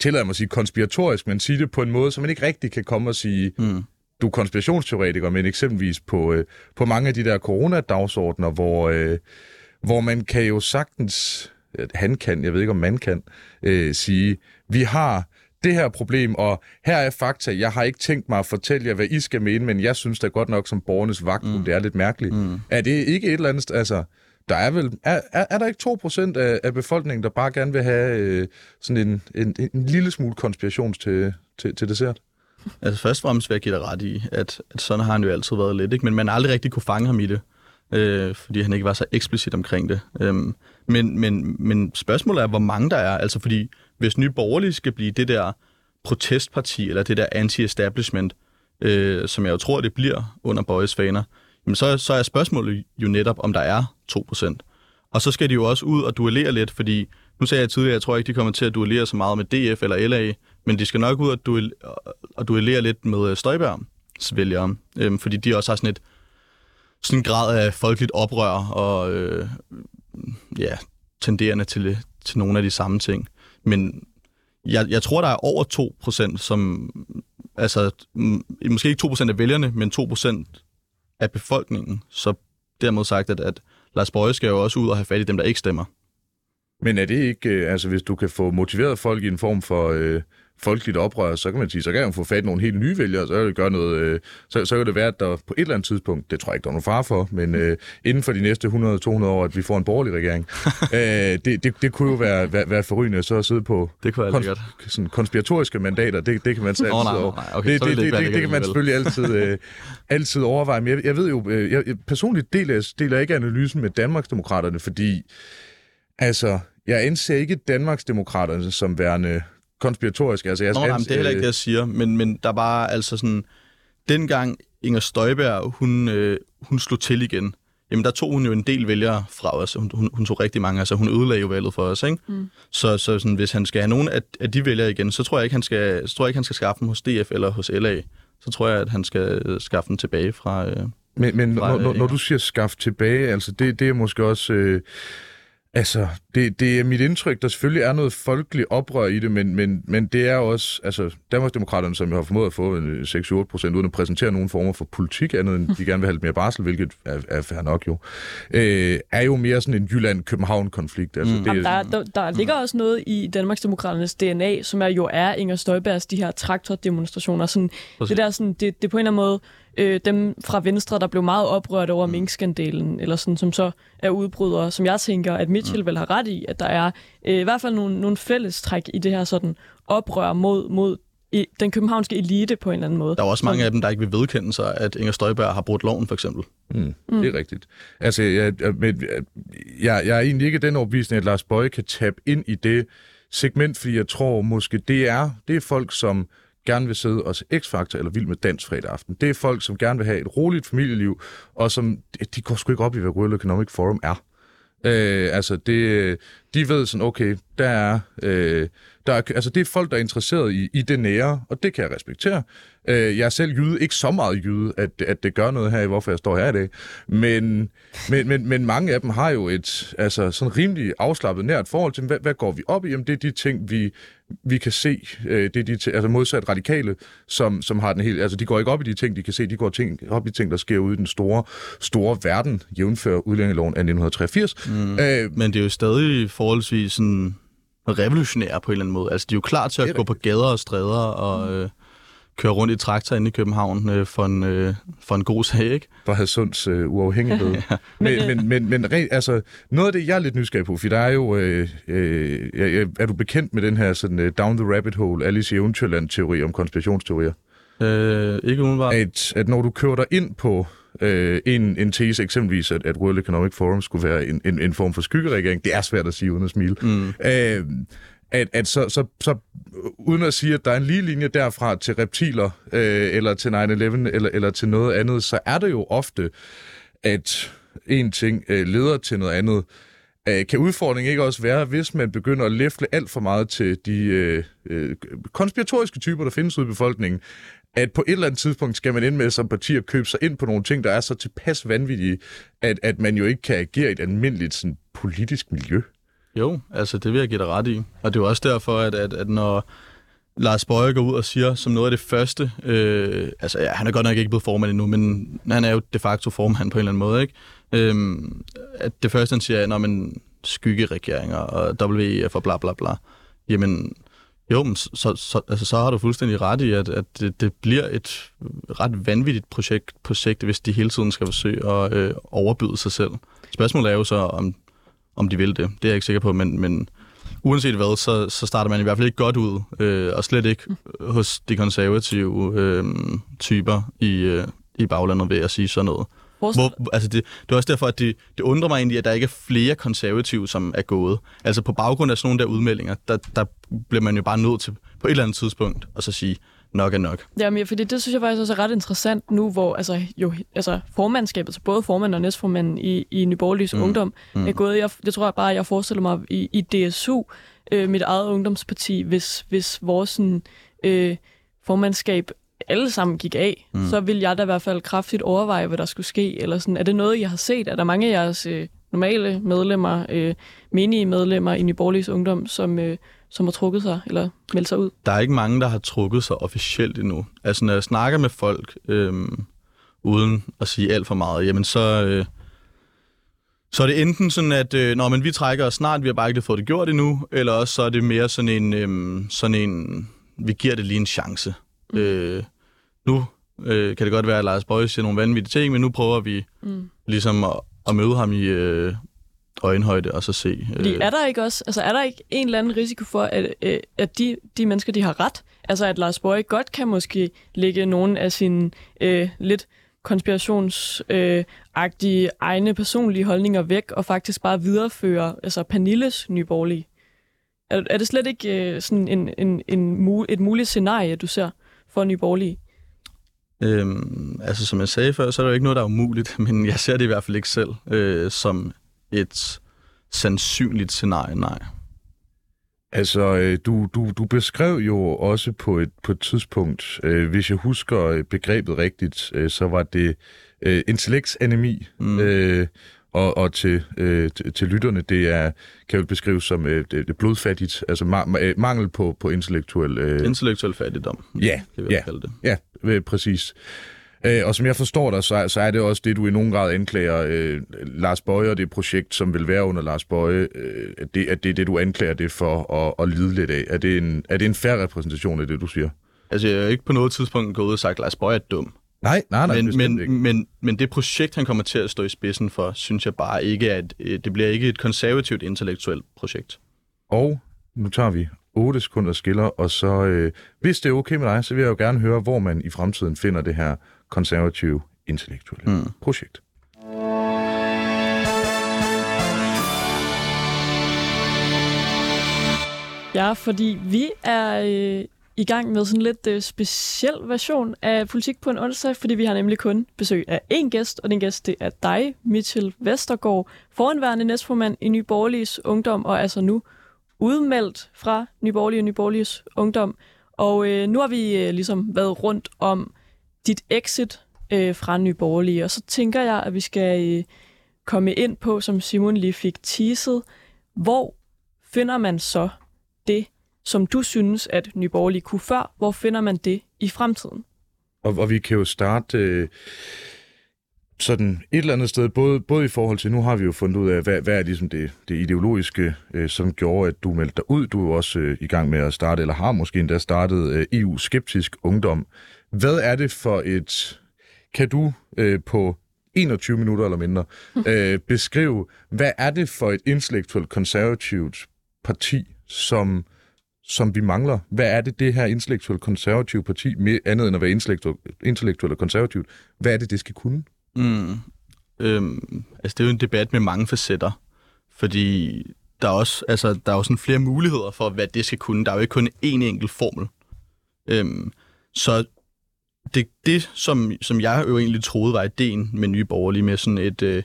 tillader mig at sige konspiratorisk, men sige det på en måde, som man ikke rigtig kan komme og sige, mm. du er konspirationsteoretiker, men eksempelvis på, øh, på mange af de der coronadagsordner, hvor, øh, hvor man kan jo sagtens, han kan, jeg ved ikke om man kan, øh, sige, vi har det her problem, og her er fakta. Jeg har ikke tænkt mig at fortælle jer, hvad I skal mene, men jeg synes da godt nok som borgernes vagt, mm. det er lidt mærkeligt. Mm. Er det ikke et eller andet... Altså, der er vel... Er, er, er der ikke 2% af, af befolkningen, der bare gerne vil have øh, sådan en, en, en lille smule konspirations til, til, til dessert? Altså først og fremmest vil jeg give dig ret i, at, at sådan har han jo altid været lidt, ikke? men man har aldrig rigtig kunne fange ham i det, øh, fordi han ikke var så eksplicit omkring det. Øhm, men, men, men spørgsmålet er, hvor mange der er, altså fordi hvis Nye Borgerlige skal blive det der protestparti, eller det der anti-establishment, øh, som jeg jo tror, det bliver under Bøjes faner, jamen så, så er spørgsmålet jo netop, om der er 2%. Og så skal de jo også ud og duellere lidt, fordi nu sagde jeg tidligere, jeg tror ikke, de kommer til at duellere så meget med DF eller LA, men de skal nok ud og, duel, og duellere lidt med øh, Støjbergs vælgere, øh, fordi de også har sådan et sådan en grad af folkeligt oprør, og øh, ja, tenderende til, til nogle af de samme ting. Men jeg, jeg tror, der er over 2%, som... Altså, mm, måske ikke 2% af vælgerne, men 2% af befolkningen. Så dermed sagt, at, at Lars Bøje skal jo også ud og have fat i dem, der ikke stemmer. Men er det ikke, øh, altså hvis du kan få motiveret folk i en form for øh, folkeligt oprør, så kan man sige, så kan man få fat i nogle helt nye vælgere, så kan det gøre noget, øh, så, så kan det være, at der på et eller andet tidspunkt, det tror jeg ikke, der er nogen far for, men øh, inden for de næste 100-200 år, at vi får en borgerlig regering. øh, det, det, det kunne jo være, være, være forrygende så at sidde på Det kunne kons- lækkert. sådan konspiratoriske mandater, det, det kan man så altid nej, over- nej, okay, det, det, det det, det, være det, kan man selvfølgelig altid, øh, altid overveje, men jeg, jeg ved jo, øh, jeg, jeg, personligt deler, deler ikke analysen med Danmarksdemokraterne, fordi altså, jeg anser ikke Danmarksdemokraterne som værende konspiratoriske. Altså, jeg Nå, nej, men det er heller ikke det, jeg siger, men, men der var altså sådan... Dengang Inger Støjberg, hun, øh, hun slog til igen, jamen der tog hun jo en del vælgere fra os. Hun, hun, hun tog rigtig mange, altså hun ødelagde jo valget for os, ikke? Mm. Så, så sådan, hvis han skal have nogen af, af de vælgere igen, så tror jeg ikke, han skal, så tror jeg ikke, han skal skaffe dem hos DF eller hos LA. Så tror jeg, at han skal øh, skaffe dem tilbage fra... Øh, Men, men fra, når, når, øh, når du siger skaf tilbage, altså det, det er måske også... Øh, altså, det, det er mit indtryk, der selvfølgelig er noget folkeligt oprør i det, men, men, men det er også... Altså, Danmarksdemokraterne, som jeg har formået at få en 6-8 procent, uden at præsentere nogen former for politik, andet end de gerne vil have lidt mere barsel, hvilket er, er fair nok jo, øh, er jo mere sådan en Jylland-København-konflikt. Altså, Mm. det, Jamen, der, der, der ligger også noget i Danmarksdemokraternes DNA, som er jo er Inger Støjbergs de her traktordemonstrationer. Sådan, Præcis. det der sådan, det, det er på en eller anden måde øh, dem fra Venstre, der blev meget oprørt over minkskandalen, eller sådan, som så er udbrydere, som jeg tænker, at Mitchell vel har ret i, at der er øh, i hvert fald nogle, nogle fællestræk i det her sådan oprør mod, mod i, den københavnske elite på en eller anden måde. der er også mange af dem, der ikke vil vedkende sig, at Inger Støjberg har brudt loven, for eksempel. Mm, mm. Det er rigtigt. Altså, jeg, jeg, men, jeg, jeg er egentlig ikke den overbevisning, at Lars Bøje kan tabe ind i det segment, fordi jeg tror måske, det er, det er folk, som gerne vil sidde og se X-Factor eller Vild med Dans fredag aften. Det er folk, som gerne vil have et roligt familieliv, og som, de går sgu ikke op i, hvad World Economic Forum er. Øh, altså, det, de ved sådan, okay, der er, øh, der er, altså, det er folk, der er interesseret i, i det nære, og det kan jeg respektere. Øh, jeg er selv jyde, ikke så meget jyde, at, at det gør noget her i, hvorfor jeg står her i dag. Men, men, men, men mange af dem har jo et altså, sådan rimelig afslappet nært forhold til, hvad, hvad går vi op i? Jamen, det er de ting, vi, vi kan se. Øh, det er de ting, altså modsat radikale, som, som har den helt... Altså, de går ikke op i de ting, de kan se. De går ting, op i ting, der sker ude i den store, store verden, jævnfør udlændingeloven af 1983. Mm. Øh, Men det er jo stadig forholdsvis sådan revolutionære på en eller anden måde. Altså, de er jo klar til at gå på gader og stræder og øh, køre rundt i traktor inde i København øh, for, en, øh, for en god sag, ikke? for Hadsunds øh, uafhængighed. men, men, men, men rent, altså, noget af det, jeg er lidt nysgerrig på, for der er jo, øh, øh, er, du bekendt med den her sådan, uh, down the rabbit hole, Alice i Eventyrland-teori om konspirationsteorier? Øh, ikke umiddelbart. At, at når du kører dig ind på øh, en, en tese, eksempelvis at, at World Economic Forum skulle være en, en, en form for skyggeregering, det er svært at sige uden at smile, Mm. øh, at, at så, så, så uden at sige, at der er en lige linje derfra til reptiler, øh, eller til 9-11, eller, eller til noget andet, så er det jo ofte, at en ting øh, leder til noget andet. Øh, kan udfordringen ikke også være, hvis man begynder at læfle alt for meget til de øh, øh, konspiratoriske typer, der findes ude i befolkningen, at på et eller andet tidspunkt skal man ind med som parti at købe sig ind på nogle ting, der er så tilpas vanvittige, at, at man jo ikke kan agere i et almindeligt sådan, politisk miljø. Jo, altså det vil jeg give dig ret i. Og det er jo også derfor, at, at, at når Lars Bøje går ud og siger som noget af det første, øh, altså ja, han er godt nok ikke blevet formand endnu, men han er jo de facto formand på en eller anden måde, ikke? Øhm, at det første, han siger, er, men man skyggeregeringer og WEF og bla bla bla, jamen jo, men så, så, så, altså, så har du fuldstændig ret i, at, at det, det bliver et ret vanvittigt projekt på sigt, hvis de hele tiden skal forsøge at øh, overbyde sig selv. Spørgsmålet er jo så, om, om de vil det. Det er jeg ikke sikker på, men, men uanset hvad, så, så starter man i hvert fald ikke godt ud, øh, og slet ikke hos de konservative øh, typer i, øh, i baglandet ved at sige sådan noget. Hvor, altså det, det er også derfor, at det, det undrer mig egentlig, at der ikke er flere konservative, som er gået. Altså på baggrund af sådan nogle der udmeldinger, der, der bliver man jo bare nødt til på et eller andet tidspunkt at så sige, nok er nok. Jamen, ja, fordi det synes jeg faktisk også er ret interessant nu, hvor altså, jo, altså, formandskabet, altså både formand og næstformand i, i Nyborgerliges mm. Ungdom, mm. er gået, jeg, det tror jeg bare, jeg forestiller mig i, i DSU, øh, mit eget ungdomsparti, hvis, hvis vores sådan, øh, formandskab alle sammen gik af, mm. så vil jeg da i hvert fald kraftigt overveje, hvad der skulle ske. Eller sådan, er det noget, jeg har set? Er der mange af jeres øh, normale medlemmer, øh, menige medlemmer i Nyborgerliges Ungdom, som, øh, som har trukket sig eller meldt sig ud? Der er ikke mange, der har trukket sig officielt endnu. Altså, når jeg snakker med folk, øh, uden at sige alt for meget, jamen så... Øh, så er det enten sådan, at øh, når men vi trækker os snart, vi har bare ikke fået det gjort endnu, eller også så er det mere sådan en, øh, sådan en vi giver det lige en chance. Mm. Øh, nu øh, kan det godt være, at Lars Bøje siger nogle vanvittige ting, men nu prøver vi mm. ligesom at, at møde ham i øh, øjenhøjde og så se. Øh. Fordi er der ikke også, altså er der ikke en eller anden risiko for, at, øh, at de, de mennesker, de har ret, altså at Lars Bøje godt kan måske lægge nogle af sine øh, lidt konspirationsagtige øh, egne personlige holdninger væk, og faktisk bare videreføre altså Pernilles nyborgerlige? Er, er det slet ikke øh, sådan en, en, en, et muligt scenarie, du ser for nyborgerlige? Øhm, altså som jeg sagde før, så er der jo ikke noget, der er umuligt, men jeg ser det i hvert fald ikke selv øh, som et sandsynligt scenarie, nej. Altså, øh, du, du, du beskrev jo også på et, på et tidspunkt, øh, hvis jeg husker øh, begrebet rigtigt, øh, så var det øh, intellektanemi, mm. øh, og, og til, øh, til, til lytterne, det er, kan jo beskrives som øh, det, det blodfattigt, altså ma- øh, mangel på, på intellektuel... Øh... Intellektuel fattigdom. Ja, det vil jeg ja, kalde det. Ja, præcis. Øh, og som jeg forstår dig, så, så er det også det, du i nogen grad anklager øh, Lars Bøje og det projekt, som vil være under Lars Bøje, øh, at, det, at det er det, du anklager det for at, at lide lidt af. Er det, en, er det en færre repræsentation af det, du siger? Altså, jeg har ikke på noget tidspunkt gået og sagt, at Lars Bøje er dum. Nej, nej, nej. Men, men, ikke. men, men det projekt, han kommer til at stå i spidsen for, synes jeg bare ikke, at øh, det bliver ikke et konservativt intellektuelt projekt. Og nu tager vi 8 sekunder skiller, og så, øh, hvis det er okay med dig, så vil jeg jo gerne høre, hvor man i fremtiden finder det her konservative intellektuelle mm. projekt. Ja, fordi vi er øh, i gang med sådan lidt øh, speciel version af Politik på en onsdag, fordi vi har nemlig kun besøg af én gæst, og den gæst det er dig, Mitchell Vestergaard, foranværende næstformand i Nye Borgerliges Ungdom, og altså nu udmeldt fra Nye Borgerlige og Nye Borgerliges Ungdom. Og øh, nu har vi øh, ligesom været rundt om dit exit øh, fra Nye Borgerlige, og så tænker jeg, at vi skal øh, komme ind på, som Simon lige fik teaset, hvor finder man så det, som du synes, at Nyborgerlige kunne før. Hvor finder man det i fremtiden? Og, og vi kan jo starte øh, sådan et eller andet sted, både, både i forhold til, nu har vi jo fundet ud af, hvad, hvad er ligesom det, det ideologiske, øh, som gjorde, at du meldte dig ud. Du er også øh, i gang med at starte, eller har måske endda startet øh, EU-skeptisk ungdom. Hvad er det for et... Kan du øh, på 21 minutter eller mindre øh, beskrive, hvad er det for et intellektuelt konservativt parti, som som vi mangler. Hvad er det, det her intellektuelle konservative parti, med andet end at være intellektuelt og konservativt, hvad er det, det skal kunne? Mm. Øhm, altså, det er jo en debat med mange facetter, fordi der er også, altså, der er også sådan flere muligheder for, hvad det skal kunne. Der er jo ikke kun én enkelt formel. Øhm, så det, det som, som jeg jo egentlig troede var ideen med Nye Borgerlige, med sådan et, øh,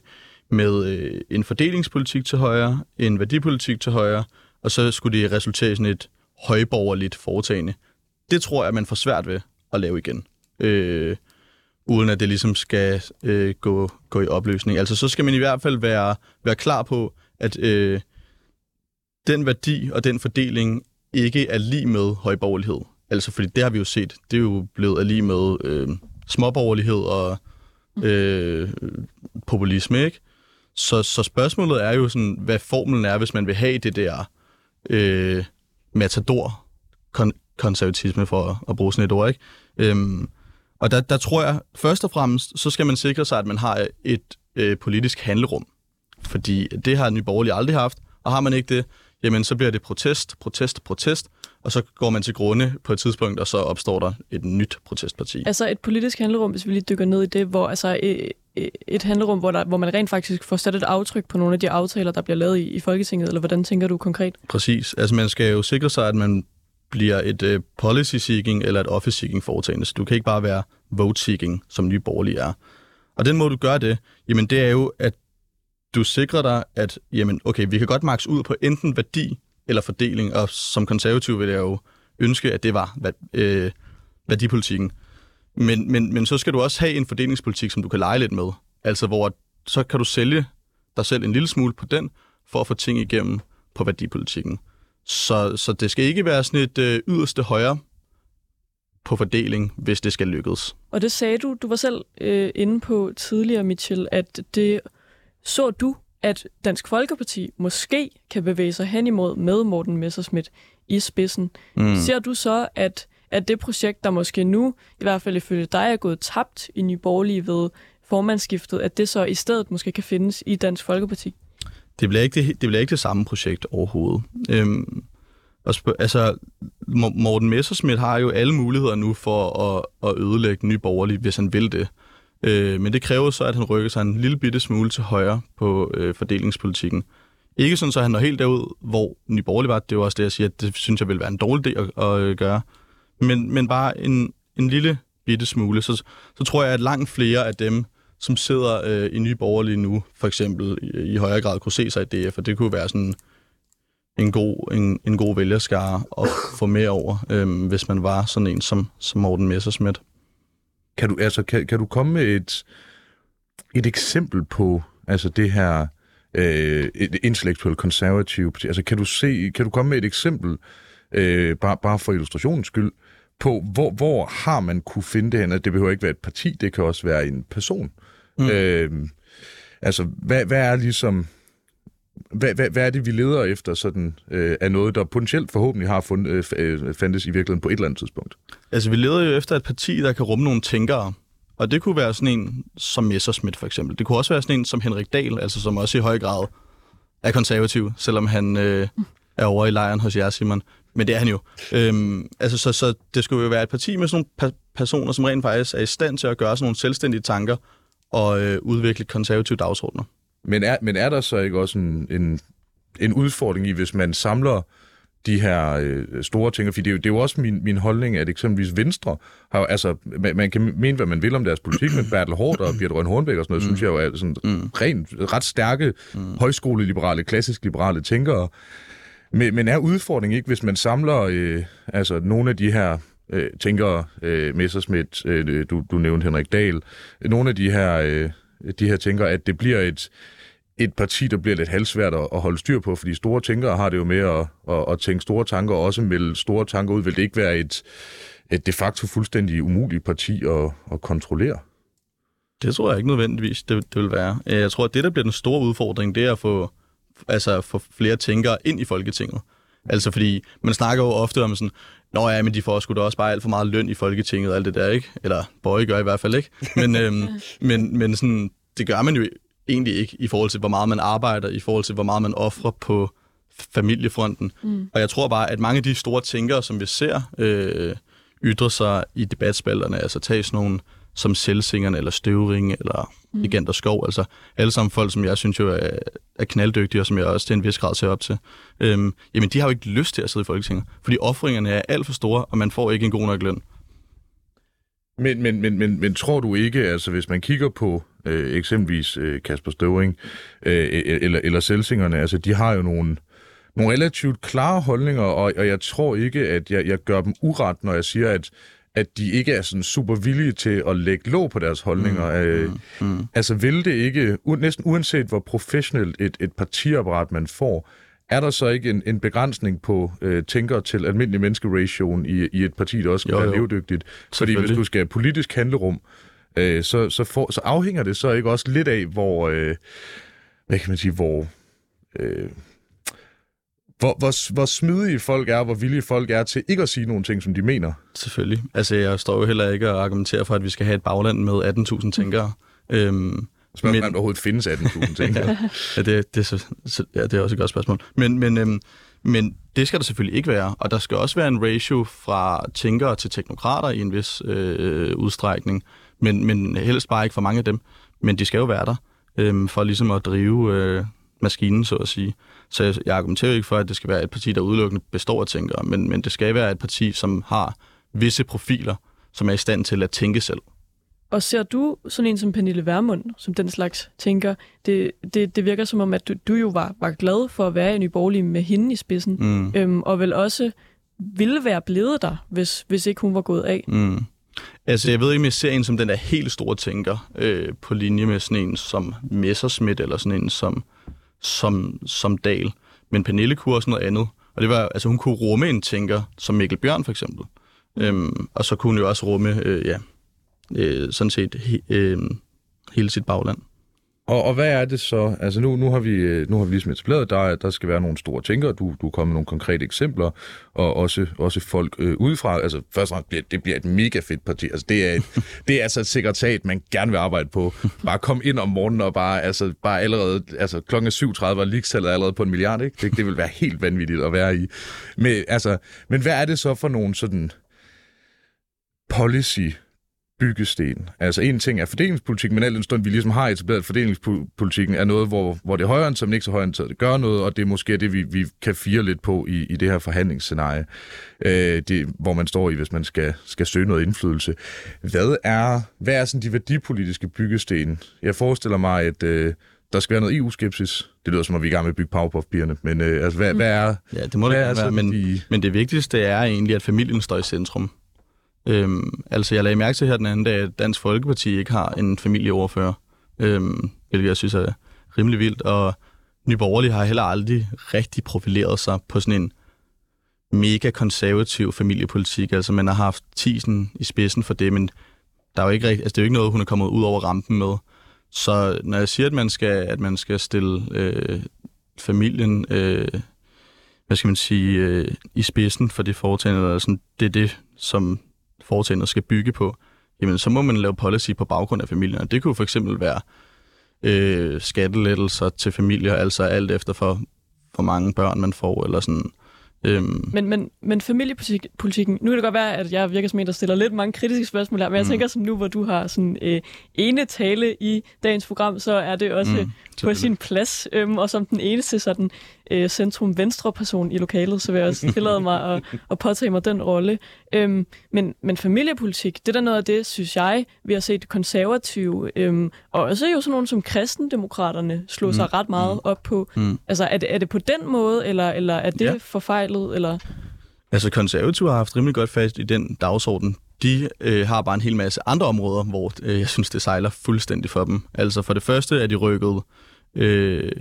med øh, en fordelingspolitik til højre, en værdipolitik til højre, og så skulle det resultere i sådan et højborgerligt foretagende. Det tror jeg, man får svært ved at lave igen. Øh, uden at det ligesom skal øh, gå, gå i opløsning. Altså så skal man i hvert fald være, være klar på, at øh, den værdi og den fordeling ikke er lige med højborgerlighed. Altså fordi det har vi jo set, det er jo blevet er lige med øh, småborgerlighed og øh, populisme, ikke? Så, så spørgsmålet er jo sådan, hvad formelen er, hvis man vil have det der øh, matador kon- konservatisme, for at, at bruge sådan et ord. Ikke? Øhm, og der, der tror jeg, først og fremmest, så skal man sikre sig, at man har et øh, politisk handlerum. Fordi det har Nye Borgerlige aldrig haft, og har man ikke det, jamen så bliver det protest, protest, protest, og så går man til grunde på et tidspunkt, og så opstår der et nyt protestparti. Altså et politisk handlerum, hvis vi lige dykker ned i det, hvor altså et handlerum, hvor, der, hvor man rent faktisk får sat et aftryk på nogle af de aftaler, der bliver lavet i, i Folketinget, eller hvordan tænker du konkret? Præcis. Altså man skal jo sikre sig, at man bliver et uh, policy-seeking eller et office-seeking foretagende. Så du kan ikke bare være vote-seeking, som nye borgerlige er. Og den måde, du gør det, jamen det er jo, at du sikrer dig, at jamen, okay, vi kan godt maks ud på enten værdi eller fordeling, og som konservativ vil jeg jo ønske, at det var øh, værdipolitikken. Men, men, men så skal du også have en fordelingspolitik, som du kan lege lidt med. Altså hvor så kan du sælge dig selv en lille smule på den, for at få ting igennem på værdipolitikken. Så, så det skal ikke være sådan et øh, yderste højre på fordeling, hvis det skal lykkes. Og det sagde du, du var selv øh, inde på tidligere, Mitchell, at det så du, at Dansk Folkeparti måske kan bevæge sig hen imod med Morten Messerschmidt i spidsen. Mm. Ser du så, at, at det projekt, der måske nu, i hvert fald ifølge dig, er gået tabt i Nye Borgerlige ved formandsskiftet, at det så i stedet måske kan findes i Dansk Folkeparti? Det bliver ikke det, det, bliver ikke det samme projekt overhovedet. Øhm, og sp- altså, Morten Messerschmidt har jo alle muligheder nu for at, at ødelægge Nye Borgerlige, hvis han vil det. Øh, men det kræver så, at han rykker sig en lille bitte smule til højre på øh, fordelingspolitikken. Ikke sådan, så han når helt derud, hvor Nye Borgerlige var. Det er også det, jeg siger, at det synes jeg vil være en dårlig idé at, at øh, gøre. Men, men bare en, en lille bitte smule. Så, så tror jeg, at langt flere af dem, som sidder øh, i Nye Borgerlige nu, for eksempel i, i højere grad kunne se sig i DF, og det kunne være sådan en god, en, en god vælgerskare at få med over, øh, hvis man var sådan en som, som Morten Messersmith. Kan du, altså, kan, kan du komme med et, et eksempel på altså det her øh, et intellektuelt konservative parti? Altså, kan du, se, kan du komme med et eksempel, øh, bare, bare for illustrationens skyld, på hvor, hvor har man kunne finde det her? Det behøver ikke være et parti, det kan også være en person. Mm. Øh, altså, hvad, hvad er ligesom... Hvad, hvad, hvad er det, vi leder efter sådan, øh, af noget, der potentielt forhåbentlig har fundet, øh, øh, fandtes i virkeligheden på et eller andet tidspunkt? Altså, vi leder jo efter et parti, der kan rumme nogle tænkere. Og det kunne være sådan en som Messerschmidt, for eksempel. Det kunne også være sådan en som Henrik Dahl, altså som også i høj grad er konservativ, selvom han øh, er over i lejren hos jer, Simon. Men det er han jo. Øhm, altså, så, så det skulle jo være et parti med sådan nogle pa- personer, som rent faktisk er i stand til at gøre sådan nogle selvstændige tanker, og øh, udvikle konservative dagsordner. Men er, men er der så ikke også en, en, en udfordring i, hvis man samler de her øh, store ting, fordi det er, jo, det er jo også min, min holdning, at eksempelvis Venstre har altså, man, man kan mene, hvad man vil om deres politik, men Bertel Hård og Birte Røn Hornbæk og sådan noget, mm. synes jeg jo er sådan mm. rent, ret stærke mm. højskoleliberale, klassisk liberale tænkere. Men, men er udfordringen ikke, hvis man samler øh, altså nogle af de her øh, tænker øh, Messerschmidt, øh, du, du nævnte Henrik Dahl, nogle af de her, øh, de her tænker, at det bliver et, et parti, der bliver lidt halvsvært at, at holde styr på, fordi store tænkere har det jo med at, at, at tænke store tanker, og også melde store tanker ud. Vil det ikke være et, et de facto fuldstændig umuligt parti at, at kontrollere? Det tror jeg ikke nødvendigvis, det, det vil være. Jeg tror, at det, der bliver den store udfordring, det er at få, altså, få flere tænkere ind i Folketinget. Altså fordi, man snakker jo ofte om sådan, Nå ja, men de får sgu da også bare alt for meget løn i Folketinget og alt det der, ikke? Eller Bøje gør i hvert fald ikke. Men, øhm, men, men sådan, det gør man jo egentlig ikke i forhold til, hvor meget man arbejder, i forhold til, hvor meget man offrer på familiefronten. Mm. Og jeg tror bare, at mange af de store tænkere, som vi ser øh, ytre sig i debatspalterne, altså tage sådan nogle som Selvsingerne, eller Støvring, eller mm. Og Skov, altså alle sammen folk, som jeg synes jo er, er knalddygtige, og som jeg også til en vis grad ser op til, øhm, jamen de har jo ikke lyst til at sidde i Folketinget, fordi offringerne er alt for store, og man får ikke en god nok løn. Men, men, men, men, men tror du ikke, altså hvis man kigger på øh, eksempelvis øh, Kasper Støvring øh, eller, eller Selsingerne, altså de har jo nogle, nogle relativt klare holdninger, og, og jeg tror ikke, at jeg, jeg gør dem uret, når jeg siger, at, at de ikke er sådan super villige til at lægge låg på deres holdninger. Mm, øh, mm, mm. Altså vil det ikke, næsten uanset hvor professionelt et, et partiapparat man får, er der så ikke en, en begrænsning på øh, tænker til almindelig menneskeration i, i et parti, der også skal jo, være jo. levedygtigt? Fordi hvis du skal have politisk handlerum, øh, så, så, for, så afhænger det så ikke også lidt af, hvor, øh, hvad kan man sige, hvor, øh, hvor, hvor, hvor smidige folk er, hvor villige folk er til ikke at sige nogle ting, som de mener. Selvfølgelig. Altså, jeg står jo heller ikke og argumenterer for, at vi skal have et bagland med 18.000 tænkere. Øhm, Spørgsmålet men... om der overhovedet findes 18.000 tænkere. ja, det, det, så, så, ja, det er også et godt spørgsmål. Men, men, øhm, men det skal der selvfølgelig ikke være, og der skal også være en ratio fra tænkere til teknokrater i en vis øh, udstrækning, men, men helst bare ikke for mange af dem. Men de skal jo være der, øh, for ligesom at drive øh, maskinen, så at sige. Så jeg, jeg argumenterer ikke for, at det skal være et parti, der udelukkende består af tænkere, men, men det skal være et parti, som har visse profiler, som er i stand til at tænke selv. Og ser du sådan en som Pernille Vermund, som den slags tænker, det, det, det virker som om, at du, du jo var, var glad for at være i Nye Borgerlige med hende i spidsen, mm. øhm, og vel også ville være blevet der, hvis, hvis ikke hun var gået af. Mm. Altså, jeg ved ikke, om jeg ser en som den der helt store tænker øh, på linje med sådan en som Messerschmidt, eller sådan en som, som, som Dal. Men Pernille kunne også noget andet. Og det var, altså hun kunne rumme en tænker, som Mikkel Bjørn for eksempel. Øhm, og så kunne hun jo også rumme, øh, ja, øh, sådan set he, øh, hele sit bagland. Og, og hvad er det så? Altså nu, nu har vi øh, nu har vi ligesom etableret, der, der skal være nogle store tænkere, du, du kommer med nogle konkrete eksempler, og også, også folk øh, udefra. Altså først og fremmest, det bliver et mega fedt parti. Altså det er, et, det er altså et sekretariat, man gerne vil arbejde på. Bare kom ind om morgenen og bare, altså, bare allerede, altså klokken 7.30 og ligestallet er allerede på en milliard, ikke? Det, det vil være helt vanvittigt at være i. Men, altså, men hvad er det så for nogle sådan policy byggesten. Altså en ting er fordelingspolitik, men al den stund, vi ligesom har etableret fordelingspolitikken, er noget, hvor, hvor det er højere men ikke så højere det gør noget, og det er måske det, vi, vi kan fire lidt på i, i det her forhandlingsscenarie, øh, det, hvor man står i, hvis man skal, skal søge noget indflydelse. Hvad er, hvad er sådan de værdipolitiske byggesten? Jeg forestiller mig, at øh, der skal være noget EU-skepsis. Det lyder som, at vi er i gang med at bygge Powerpuff-pigerne, men øh, altså, hvad, hvad er... Ja, det må det være, men, de... men det vigtigste er egentlig, at familien står i centrum. Øhm, altså, jeg lagde mærke til her den anden dag, at Dansk Folkeparti ikke har en familieoverfører, øhm, hvilket jeg synes er rimelig vildt, og Nye Borgerlige har heller aldrig rigtig profileret sig på sådan en mega konservativ familiepolitik. Altså, man har haft Tisen i spidsen for det, men der er jo ikke altså, det er jo ikke noget, hun er kommet ud over rampen med. Så når jeg siger, at man skal, at man skal stille øh, familien, øh, hvad skal man sige, øh, i spidsen for det foretagende, eller sådan, det er det, som foretagende skal bygge på, jamen så må man lave policy på baggrund af familien. Og det kunne for eksempel være øh, skattelettelser til familier, altså alt efter for, hvor mange børn man får, eller sådan Øhm. Men, men, men familiepolitikken, nu kan det godt være, at jeg virker som en, der stiller lidt mange kritiske spørgsmål her, men jeg mm. tænker som nu, hvor du har sådan øh, ene tale i dagens program, så er det også mm, på sin plads, øhm, og som den eneste sådan øh, centrum-venstre-person i lokalet, så vil jeg også tillade mig at, at påtage mig den rolle. Øhm, men, men familiepolitik, det er da noget af det, synes jeg, vi har set konservative, øhm, og også jo sådan nogle som kristendemokraterne slå mm. sig ret meget mm. op på. Mm. Altså, er det, er det på den måde, eller, eller er det ja. forfejlet? Eller? Altså, konservative har haft rimelig godt fast i den dagsorden. De øh, har bare en hel masse andre områder, hvor øh, jeg synes, det sejler fuldstændig for dem. Altså, for det første er de rykket øh,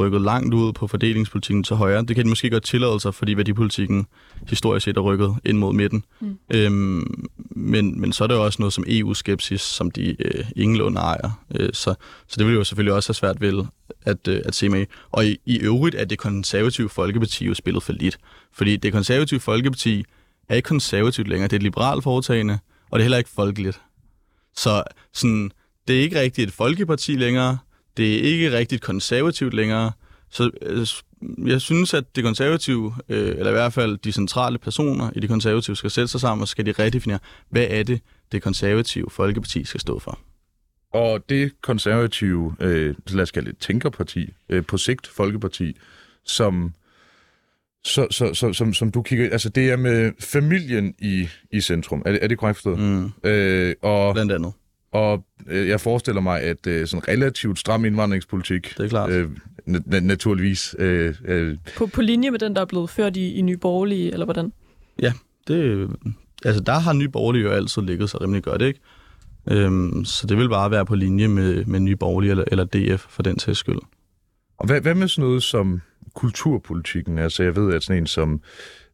rykket langt ud på fordelingspolitikken til højre. Det kan de måske godt tillade sig, fordi værdipolitikken historisk set er rykket ind mod midten. Mm. Øhm, men, men så er det jo også noget som EU-skepsis, som de øh, ingenlunde ejer. Øh, så, så det vil jo selvfølgelig også have svært ved at, øh, at se med. Og i, i øvrigt er det konservative Folkeparti jo spillet for lidt. Fordi det konservative Folkeparti er ikke konservativt længere. Det er et liberalt foretagende, og det er heller ikke folkeligt. Så sådan, det er ikke rigtigt et folkeparti længere, det er ikke rigtigt konservativt længere. Så øh, jeg synes, at det konservative, øh, eller i hvert fald de centrale personer i det konservative, skal sætte sig sammen og skal de redefinere, hvad er det, det konservative Folkeparti skal stå for. Og det konservative, øh, lad os kalde det tænkerparti, øh, på sigt Folkeparti, som, så, så, så, som, som du kigger altså det er med familien i, i centrum. Er det, er det korrekt forstået? Mm. Øh, og, Blandt andet. Og øh, jeg forestiller mig, at øh, sådan relativt stram indvandringspolitik... Det er klart. Øh, na- naturligvis... Øh, øh, på, på linje med den, der er blevet ført i, i Nye Borgerlige, eller hvordan? Ja, det, altså der har Nye Borgerlige jo altid ligget sig rimelig godt, ikke? Øhm, så det vil bare være på linje med, med Nye Borgerlige eller, eller DF for den sags skyld. Og hvad, hvad med sådan noget som kulturpolitikken? Altså jeg ved, at sådan en som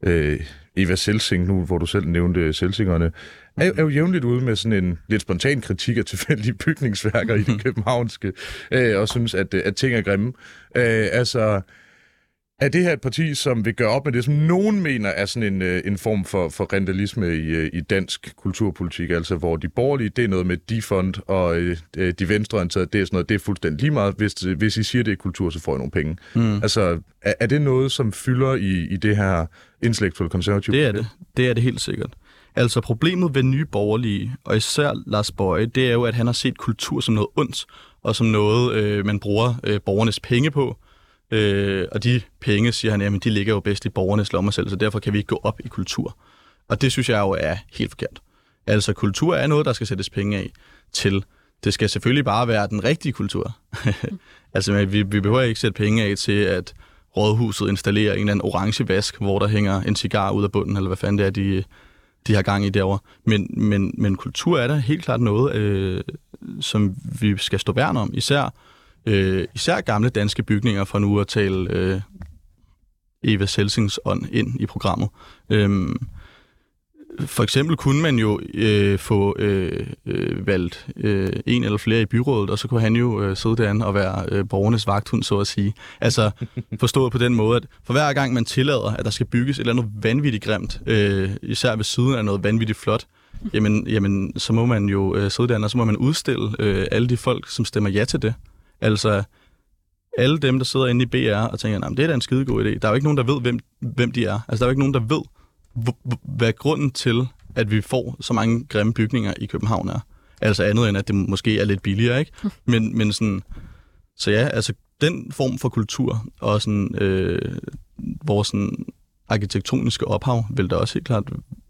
øh, Eva Selsing, nu hvor du selv nævnte Selsingerne, er, er jo jævnligt ude med sådan en lidt spontan kritik af tilfældige bygningsværker i det københavnske, øh, og synes, at, at ting er grimme. Øh, altså, er det her et parti, som vil gøre op med det, som nogen mener er sådan en, øh, en form for, for rentalisme i, øh, i dansk kulturpolitik, altså hvor de borgerlige, det er noget med defund, og øh, de venstreorienterede, det er sådan noget, det er fuldstændig lige meget. Hvis, hvis I siger, det er kultur, så får I nogle penge. Mm. Altså, er, er det noget, som fylder i, i det her intellektuelle konservative? Det er det. Det er det helt sikkert. Altså problemet ved nye borgerlige, og især Lars Bøje, det er jo, at han har set kultur som noget ondt, og som noget, øh, man bruger øh, borgernes penge på. Øh, og de penge, siger han, jamen de ligger jo bedst i borgernes lommer selv, så derfor kan vi ikke gå op i kultur. Og det synes jeg jo er helt forkert. Altså kultur er noget, der skal sættes penge af til. Det skal selvfølgelig bare være den rigtige kultur. altså vi, vi behøver ikke sætte penge af til, at rådhuset installerer en eller anden orange vask, hvor der hænger en cigar ud af bunden, eller hvad fanden det er, de de har gang i derovre. Men, men, men kultur er der helt klart noget, øh, som vi skal stå værn om. Især, øh, især gamle danske bygninger, for nu at tale øh, Eva Selsings ånd ind i programmet. Øhm, for eksempel kunne man jo øh, få øh, øh, valgt øh, en eller flere i byrådet, og så kunne han jo øh, sidde derinde og være øh, borgernes vagthund, så at sige. Altså forstået på den måde, at for hver gang man tillader, at der skal bygges et eller andet vanvittigt grimt, øh, især ved siden af noget vanvittigt flot, jamen, jamen så må man jo øh, sidde derinde, og så må man udstille øh, alle de folk, som stemmer ja til det. Altså alle dem, der sidder inde i BR og tænker, det er da en skidegod idé. Der er jo ikke nogen, der ved, hvem, hvem de er. Altså der er jo ikke nogen, der ved, hvad grunden til, at vi får så mange grimme bygninger i København er. Altså andet end, at det måske er lidt billigere, ikke? Men, men sådan, så ja, altså den form for kultur og sådan, øh, vores sådan, arkitektoniske ophav vil da også helt klart,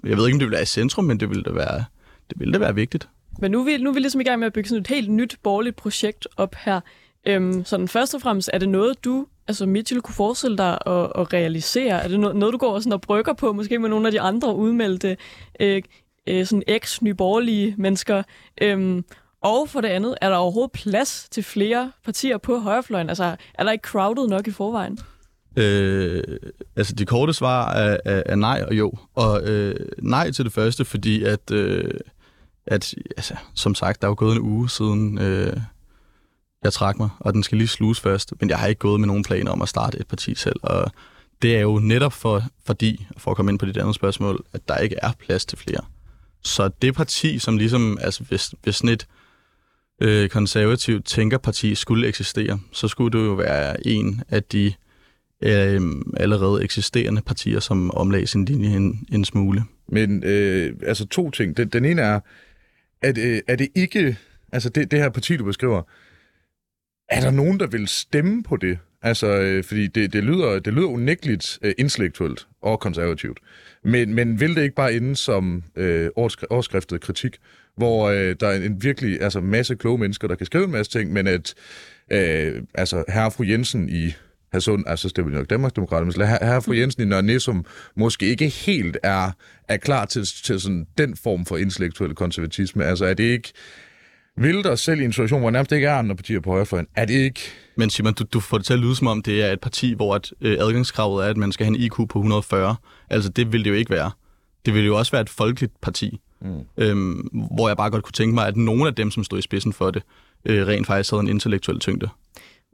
jeg ved ikke, om det vil være i centrum, men det vil da være, det vil da være vigtigt. Men nu er, vi, nu er vi ligesom i gang med at bygge sådan et helt nyt borgerligt projekt op her. Øhm, sådan først og fremmest, er det noget, du altså Mitchell kunne forestille dig at, at realisere? Er det noget, noget, du går sådan og brygger på, måske med nogle af de andre udmeldte øh, øh, sådan ex-nyborgerlige mennesker? Øhm, og for det andet, er der overhovedet plads til flere partier på højrefløjen? Altså, er der ikke crowded nok i forvejen? Øh, altså, det korte svar er, er, er nej og jo. Og øh, nej til det første, fordi at, øh, at altså, som sagt, der er jo gået en uge siden... Øh, jeg trak mig, og den skal lige sluges først. Men jeg har ikke gået med nogen planer om at starte et parti selv, og det er jo netop for, fordi, for at komme ind på dit andet spørgsmål, at der ikke er plads til flere. Så det parti, som ligesom, altså hvis, hvis sådan et øh, konservativt tænkerparti skulle eksistere, så skulle det jo være en af de øh, allerede eksisterende partier, som omlagde sin linje en, en smule. Men øh, altså to ting. Den, den ene er, at, øh, er det ikke, altså det, det her parti, du beskriver, er der nogen, der vil stemme på det? Altså, øh, fordi det, det, lyder, det lyder unægteligt øh, intellektuelt og konservativt. Men, men vil det ikke bare ende som øh, overskriftet kritik, hvor øh, der er en virkelig altså, masse kloge mennesker, der kan skrive en masse ting, men at øh, altså, herre fru Jensen i Hadsund, altså det vil nok Danmarksdemokraterne, men herre, herre fru Jensen i Nørre som måske ikke helt er, er klar til, til sådan den form for intellektuel konservatisme. Altså er det ikke vil der selv i en situation, hvor nærmest ikke er andre partier på højrefløjen, er det ikke... Men Simon, du, du får det til at lyde som om, det er et parti, hvor at, øh, adgangskravet er, at man skal have en IQ på 140. Altså, det vil det jo ikke være. Det vil jo også være et folkeligt parti. Mm. Øhm, hvor jeg bare godt kunne tænke mig, at nogle af dem, som stod i spidsen for det, øh, rent faktisk havde en intellektuel tyngde.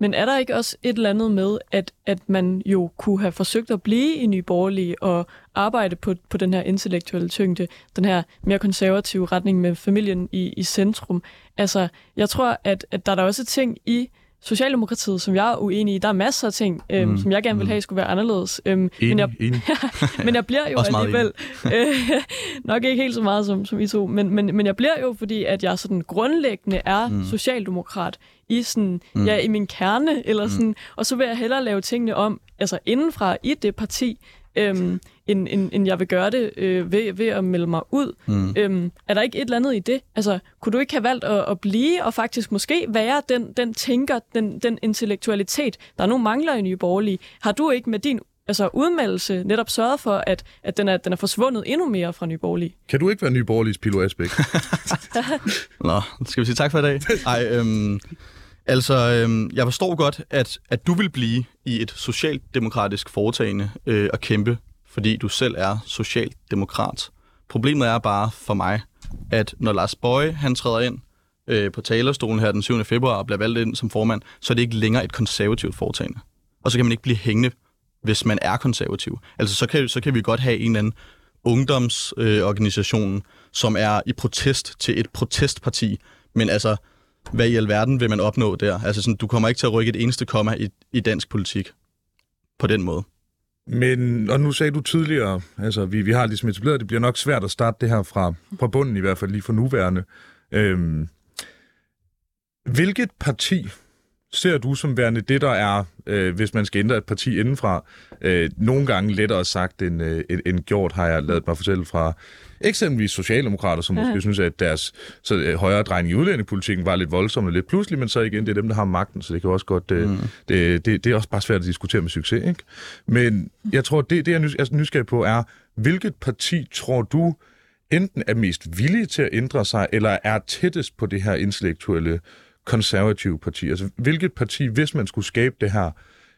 Men er der ikke også et eller andet med, at, at man jo kunne have forsøgt at blive i Nye Borgerlige og arbejde på, på den her intellektuelle tyngde, den her mere konservative retning med familien i, i centrum? Altså, jeg tror, at, at der er der også ting i Socialdemokratiet, som jeg er uenig i. Der er masser af ting, øhm, mm. som jeg gerne vil have, skulle være anderledes. Øhm, enig, men, jeg, enig. men jeg bliver jo alligevel... Øh, nok ikke helt så meget som, som I to, men, men, men jeg bliver jo, fordi at jeg sådan grundlæggende er mm. socialdemokrat i, sådan, mm. ja, i min kerne, eller mm. sådan, og så vil jeg hellere lave tingene om altså indenfra i det parti, øhm, end, end, end jeg vil gøre det øh, ved, ved at melde mig ud. Mm. Øhm, er der ikke et eller andet i det? Altså, kunne du ikke have valgt at, at blive og faktisk måske være den, den tænker, den, den intellektualitet, der er nogle mangler i Nye Borgerlige? Har du ikke med din altså udmeldelse netop sørget for, at, at den, er, den er forsvundet endnu mere fra Nye Borgerlige? Kan du ikke være Nye Borgerliges Pilo Asbæk? Nå, skal vi sige tak for i dag? Ej, øhm, Altså, øhm, jeg forstår godt, at, at du vil blive i et socialdemokratisk foretagende øh, og kæmpe, fordi du selv er socialdemokrat. Problemet er bare for mig, at når Lars Bøje han træder ind øh, på talerstolen her den 7. februar og bliver valgt ind som formand, så er det ikke længere et konservativt foretagende. Og så kan man ikke blive hængende, hvis man er konservativ. Altså, så kan, så kan vi godt have en eller anden ungdomsorganisation, øh, som er i protest til et protestparti, men altså, hvad i alverden vil man opnå der? Altså sådan, du kommer ikke til at rykke et eneste komma i, i dansk politik på den måde. Men, og nu sagde du tidligere, altså vi, vi har ligesom etableret, at det bliver nok svært at starte det her fra, fra bunden, i hvert fald lige for nuværende. Øhm, hvilket parti ser du som værende det, der er, øh, hvis man skal ændre et parti indenfra, øh, nogle gange lettere sagt end, øh, end gjort, har jeg lavet mig fortælle fra eksempelvis Socialdemokrater, som måske synes, at deres så, øh, højere drejning i udlændingepolitikken var lidt voldsom og lidt pludselig, men så igen, det er dem, der har magten, så det kan også godt, øh, mm. det, det, det er også bare svært at diskutere med succes, ikke? Men jeg tror, det, det jeg er nysgerrig på er, hvilket parti tror du enten er mest villige til at ændre sig, eller er tættest på det her intellektuelle konservative parti? Altså, hvilket parti, hvis man skulle skabe det her,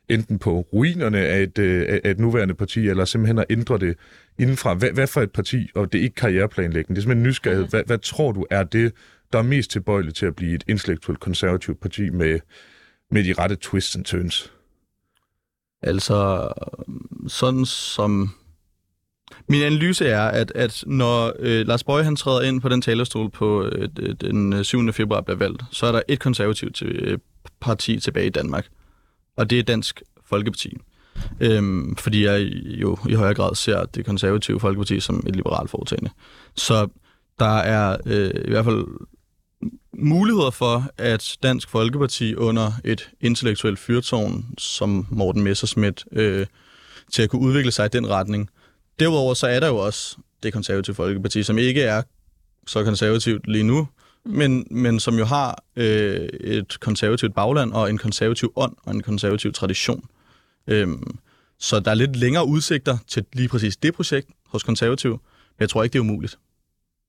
enten på ruinerne af et, øh, af et nuværende parti, eller simpelthen at ændre det indenfra. Hvad, hvad for et parti, og det er ikke karriereplanlægning, det er simpelthen nysgerrighed. Hvad, hvad tror du er det, der er mest tilbøjeligt til at blive et intellektuelt konservativt parti med, med de rette twists and turns? Altså, sådan som... Min analyse er, at, at når øh, Lars Bøge han træder ind på den talerstol på øh, den øh, 7. februar bliver valgt, så er der et konservativt til, øh, parti tilbage i Danmark, og det er Dansk Folkeparti. Øhm, fordi jeg jo i højere grad ser det konservative Folkeparti som et liberalt foretagende. Så der er øh, i hvert fald muligheder for, at Dansk Folkeparti under et intellektuelt fyrtårn som Morten Messerschmidt øh, til at kunne udvikle sig i den retning. Derudover så er der jo også det konservative Folkeparti, som ikke er så konservativt lige nu, men, men som jo har øh, et konservativt bagland og en konservativ ånd og en konservativ tradition. Øhm, så der er lidt længere udsigter til lige præcis det projekt hos konservativ, men jeg tror ikke, det er umuligt.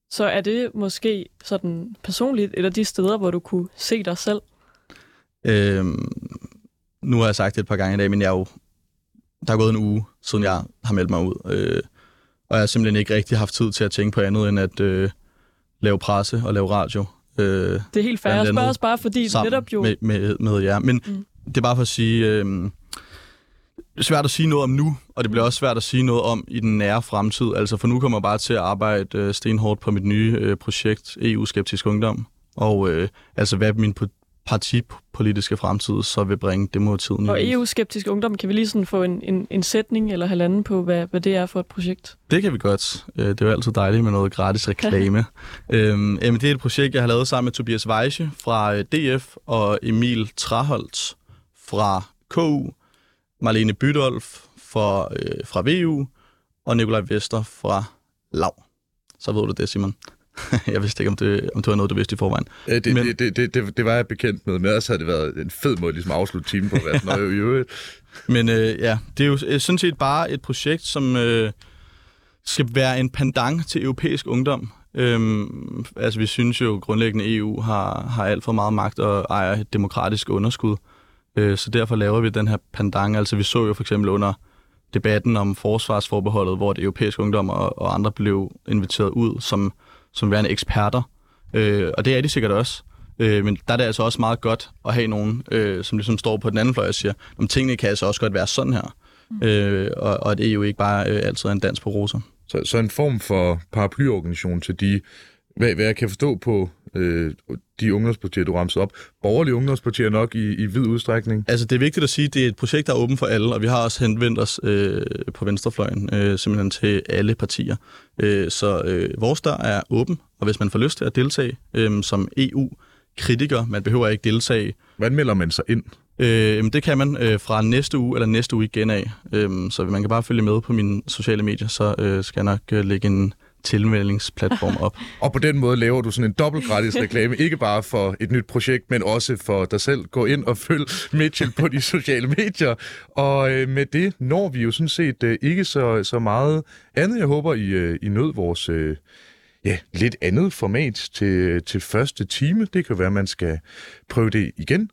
Så er det måske sådan personligt et af de steder, hvor du kunne se dig selv? Øhm, nu har jeg sagt det et par gange i dag, men jeg er jo, der er gået en uge, siden jeg har meldt mig ud. Øh, og jeg har simpelthen ikke rigtig haft tid til at tænke på andet end at øh, lave presse og lave radio. Øh, det er helt fair. Jeg spørger også bare, fordi det netop jo... Med, med, med jer. Men mm. det er bare for at sige... Øh, det er svært at sige noget om nu, og det bliver også svært at sige noget om i den nære fremtid. Altså for nu kommer jeg bare til at arbejde øh, stenhårdt på mit nye øh, projekt, EU-skeptisk ungdom. Og øh, altså hvad min partipolitiske fremtid så vil bringe, tiden Og EU-skeptisk ungdom, kan vi lige sådan få en, en, en sætning eller halvanden på, hvad, hvad det er for et projekt? Det kan vi godt. Øh, det er jo altid dejligt med noget gratis reklame. øhm, jamen, det er et projekt, jeg har lavet sammen med Tobias Weiche fra øh, DF og Emil Traholdt fra KU Marlene Bydolf fra, øh, fra VU og Nikolaj Vester fra LAV. Så ved du det, Simon. jeg vidste ikke, om det, om det var noget, du vidste i forvejen. Ja, det, men, det, det, det, det var jeg bekendt med, men ellers havde det været en fed måde ligesom at afslutte timen på. Hvad, jo, jo. men øh, ja, det er jo øh, sådan set bare et projekt, som øh, skal være en pandang til europæisk ungdom. Øhm, altså, vi synes jo grundlæggende, EU har, har alt for meget magt og ejer et demokratisk underskud. Øh, så derfor laver vi den her pandang. Altså vi så jo for eksempel under debatten om forsvarsforbeholdet, hvor det europæiske ungdom og, og andre blev inviteret ud som, som værende eksperter. Øh, og det er de sikkert også. Øh, men der er det altså også meget godt at have nogen, øh, som ligesom står på den anden fløj og siger, om tingene kan altså også godt være sådan her. Mm. Øh, og, og at EU ikke bare øh, altid er en dans på roser. Så, så en form for paraplyorganisation til de, hvad, hvad jeg kan forstå på øh, de ungdomspartier, du ramser op. Borgerlige ungdomspartier nok i, i vid udstrækning? Altså, det er vigtigt at sige, at det er et projekt, der er åbent for alle, og vi har også henvendt os øh, på venstrefløjen øh, simpelthen til alle partier. Øh, så øh, vores dør er åben, og hvis man får lyst til at deltage øh, som EU-kritiker, man behøver ikke deltage. Hvordan melder man sig ind? Øh, det kan man øh, fra næste uge eller næste uge igen af. Øh, så man kan bare følge med på mine sociale medier, så øh, skal jeg nok øh, lægge en tilmeldingsplatform op. og på den måde laver du sådan en dobbelt gratis reklame, ikke bare for et nyt projekt, men også for dig selv. Gå ind og følg Mitchell på de sociale medier. Og øh, med det når vi jo sådan set øh, ikke så, så meget andet. Jeg håber, I, øh, I nød vores... Øh, ja, lidt andet format til, til første time. Det kan være, at man skal prøve det igen.